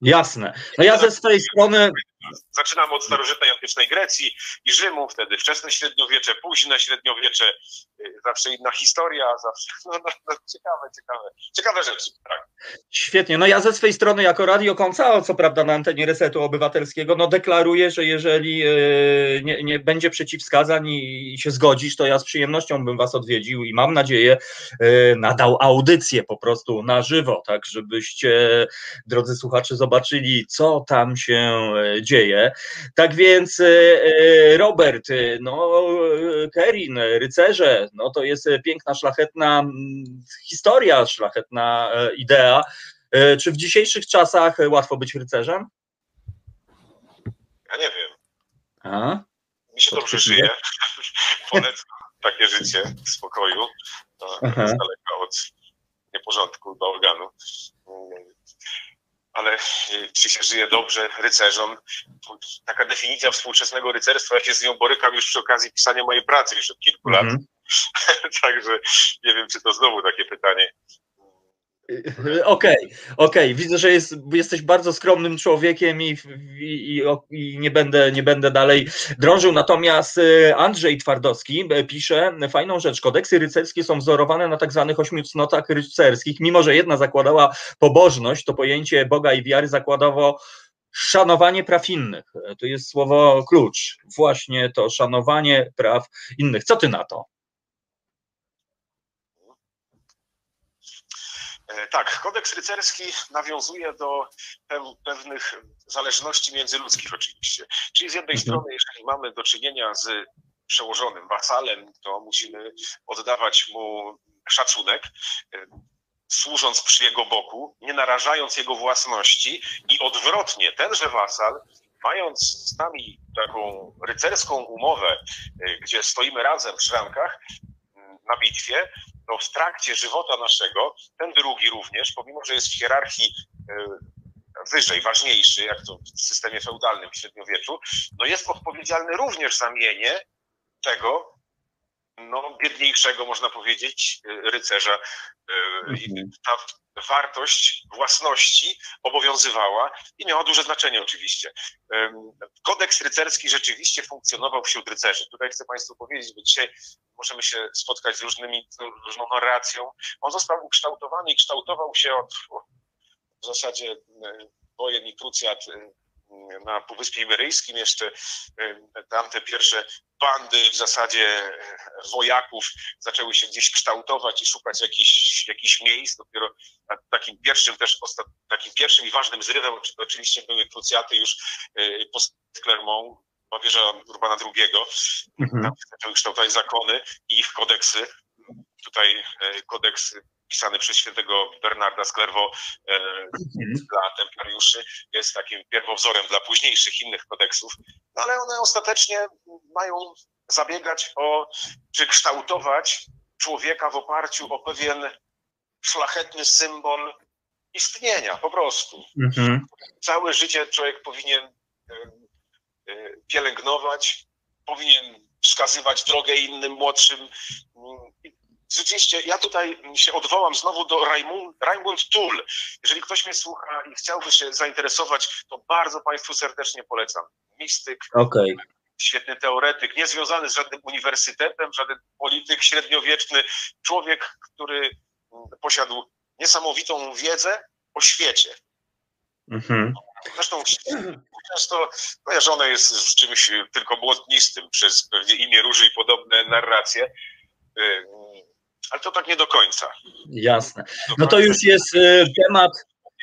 Jasne. No ja ze swojej strony. Zaczynamy od starożytnej antycznej Grecji i Rzymu, wtedy wczesne średniowiecze, późne średniowiecze, y, zawsze inna historia, zawsze no, no, no, ciekawe, ciekawe, ciekawe rzeczy. Tak. Świetnie. No ja ze swojej strony jako Radio Konca, co prawda na antenie Resetu Obywatelskiego, no deklaruję, że jeżeli y, nie, nie będzie przeciwwskazań i się zgodzisz, to ja z przyjemnością bym was odwiedził i mam nadzieję y, nadał audycję po prostu na żywo, tak żebyście, drodzy słuchacze, zobaczyli, co tam się e, dzieje. Tak więc, e, e, Robert, no, Kerin, rycerze, no to jest piękna, szlachetna historia, szlachetna idea. Czy w dzisiejszych czasach łatwo być rycerzem? Ja nie wiem. A? Mi się dobrze żyje. Polecam takie życie w spokoju, z daleka od nieporządku bałaganu ale e, czy się żyje dobrze rycerzom? Taka definicja współczesnego rycerstwa, ja się z nią borykam już przy okazji pisania mojej pracy już od kilku mm -hmm. lat. Mhm. Także nie wiem, czy to znowu takie pytanie Okej, okay, okej. Okay. Widzę, że jest, jesteś bardzo skromnym człowiekiem i, i, i, nie, będę, nie będę dalej drążył. Natomiast e, Andrzej Twardowski e, pisze fajną rzecz. Kodeksy rycerskie są wzorowane na tak zwanych ośmiu cnotach rycerskich. Mimo, że jedna zakładała pobożność, to pojęcie Boga i wiary zakładowo szanowanie praw innych. E, to jest słowo klucz. Właśnie to szanowanie praw innych. Co ty na to? E, tak, kodeks rycerski nawiązuje do pewnych zależności międzyludzkich oczywiście. Czyli z jednej mhm. strony, jeżeli mamy do czynienia z przełożonym, wasalem, to musimy oddawać mu szacunek, e, służąc przy jego boku, nie narażając jego własności i odwrotnie, tenże wasal, mając z nami taką rycerską umowę, e, gdzie stoimy razem przy rankach na bitwie, to w trakcie żywota naszego, ten drugi również, pomimo że jest w hierarchii wyżej, ważniejszy, jak to w systemie feudalnym w średniowieczu, no jest odpowiedzialny również za mienie tego, no, biedniejszego, można powiedzieć, rycerza. Mhm. Ta wartość własności obowiązywała i miała duże znaczenie oczywiście. Kodeks rycerski rzeczywiście funkcjonował wśród rycerzy. Tutaj chcę Państwu powiedzieć, bo dzisiaj możemy się spotkać z różnymi, różną narracją. On został ukształtowany i kształtował się od w zasadzie wojen i krucjat na Półwyspie Iberyjskim, jeszcze tamte pierwsze bandy w zasadzie wojaków zaczęły się gdzieś kształtować i szukać jakichś, jakichś miejsc. Dopiero takim pierwszym też, takim pierwszym i ważnym zrywem oczywiście były krucjaty już po Clermont, wieża Urbana II. Mhm. Tam zaczęły kształtować zakony i ich kodeksy. Tutaj kodeks pisany przez świętego Bernarda z Clairvaux e, mhm. dla templariuszy, jest takim pierwowzorem dla późniejszych innych kodeksów, no ale one ostatecznie mają zabiegać o, czy kształtować człowieka w oparciu o pewien szlachetny symbol istnienia, po prostu. Mhm. Całe życie człowiek powinien e, e, pielęgnować, powinien wskazywać drogę innym młodszym rzeczywiście, ja tutaj się odwołam znowu do Raimund, Raimund Tull. Jeżeli ktoś mnie słucha i chciałby się zainteresować, to bardzo Państwu serdecznie polecam. Mistyk, okay. świetny teoretyk, niezwiązany z żadnym uniwersytetem, żaden polityk średniowieczny, człowiek, który posiadł niesamowitą wiedzę o świecie. Mhm. Zresztą często kojarzone jest z czymś tylko błotnistym przez pewnie imię róży i podobne narracje ale to tak nie do końca. Jasne. No to już jest e, temat,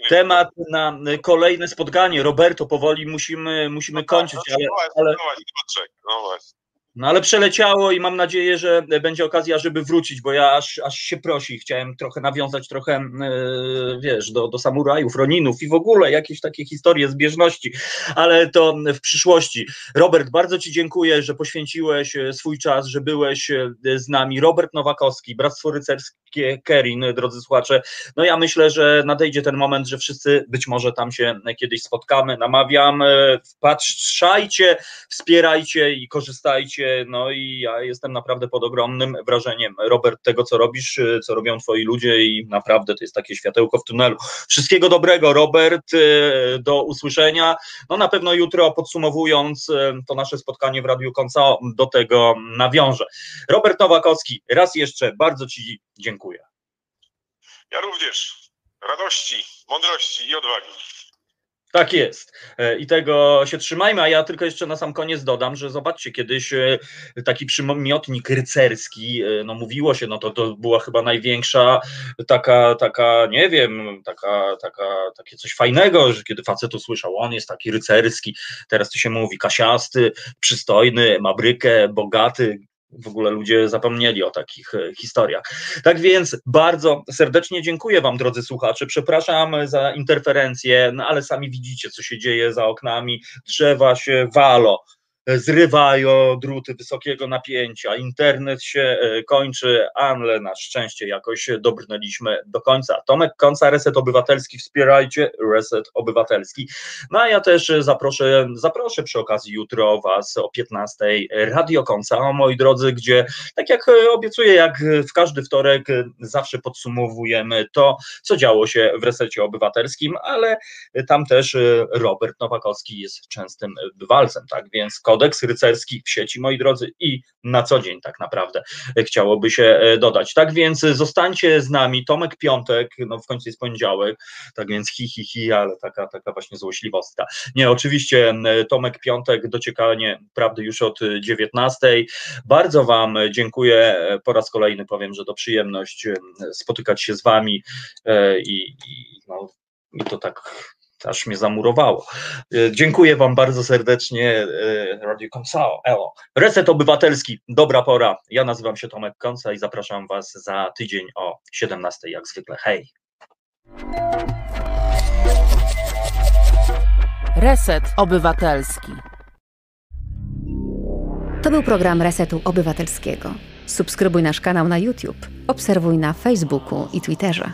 temat na kolejne spotkanie. Roberto, powoli musimy, musimy no tak, kończyć, no, ale, ale... No właśnie. No ale przeleciało i mam nadzieję, że będzie okazja, żeby wrócić, bo ja aż, aż się prosi. Chciałem trochę nawiązać trochę, e, wiesz, do, do samurajów, roninów i w ogóle jakieś takie historie zbieżności, ale to w przyszłości. Robert, bardzo Ci dziękuję, że poświęciłeś e, swój czas, że byłeś e, z nami. Robert Nowakowski, Bractwo Rycerskie Kerin, drodzy słuchacze. No ja myślę, że nadejdzie ten moment, że wszyscy być może tam się kiedyś spotkamy. Namawiam, wpatrzajcie, wspierajcie i korzystajcie no i ja jestem naprawdę pod ogromnym wrażeniem, Robert, tego co robisz, y, co robią twoi ludzie i naprawdę to jest takie światełko w tunelu. Wszystkiego dobrego, Robert, y, do usłyszenia. No na pewno jutro podsumowując y, to nasze spotkanie w Radiu Konca do tego nawiążę. Robert Nowakowski, raz jeszcze bardzo Ci dziękuję. Ja również. Radości, mądrości i odwagi. Tak jest. E, I tego się trzymajmy, a ja tylko jeszcze na sam koniec dodam, że zobaczcie, kiedyś e, taki przymiotnik rycerski, e, no mówiło się, no to, to była chyba największa taka, taka, nie wiem, taka, taka, takie coś fajnego, że kiedy facet usłyszał, on jest taki rycerski, teraz to się mówi kasiasty, przystojny, ma brykę, bogaty, w ogóle ludzie zapomnieli o takich e, historiach. Tak więc bardzo serdecznie dziękuję Wam, drodzy słuchacze. Przepraszam za interferencje, no ale sami widzicie, co się dzieje za oknami. Drzewa się walo, zrywają druty wysokiego napięcia, internet się e, kończy, ale na szczęście jakoś dobrnęliśmy do końca. Tomek Końca, Reset Obywatelski, wspierajcie Reset Obywatelski. No a ja też zaproszę, zaproszę przy okazji jutro Was o 15 Radio Końca, moi drodzy, gdzie tak jak obiecuję, jak w każdy wtorek zawsze podsumowujemy to, co działo się w Resecie Obywatelskim, ale tam też Robert Nowakowski jest częstym bywalcem, tak więc kodeks rycerski w sieci, moi drodzy, i na co dzień tak naprawdę chciałoby się e, dodać. Tak więc zostańcie z nami, Tomek Piątek, no w końcu jest poniedziałek, tak więc hi, hi, hi, ale taka, taka właśnie złośliwostka. Nie, oczywiście Tomek Piątek, dociekanie prawdy już od 19. Bardzo Wam dziękuję, po raz kolejny powiem, że to przyjemność spotykać się z Wami e, i, i no, i to tak aż mnie zamurowało. E, dziękuję Wam bardzo serdecznie. E, Radio Konsao, elo. Reset Obywatelski, dobra pora. Ja nazywam się Tomek Konca i zapraszam Was za tydzień o 17 jak zwykle. Hej. Reset Obywatelski. To był program Resetu Obywatelskiego. Subskrybuj nasz kanał na YouTube. Obserwuj na Facebooku i Twitterze.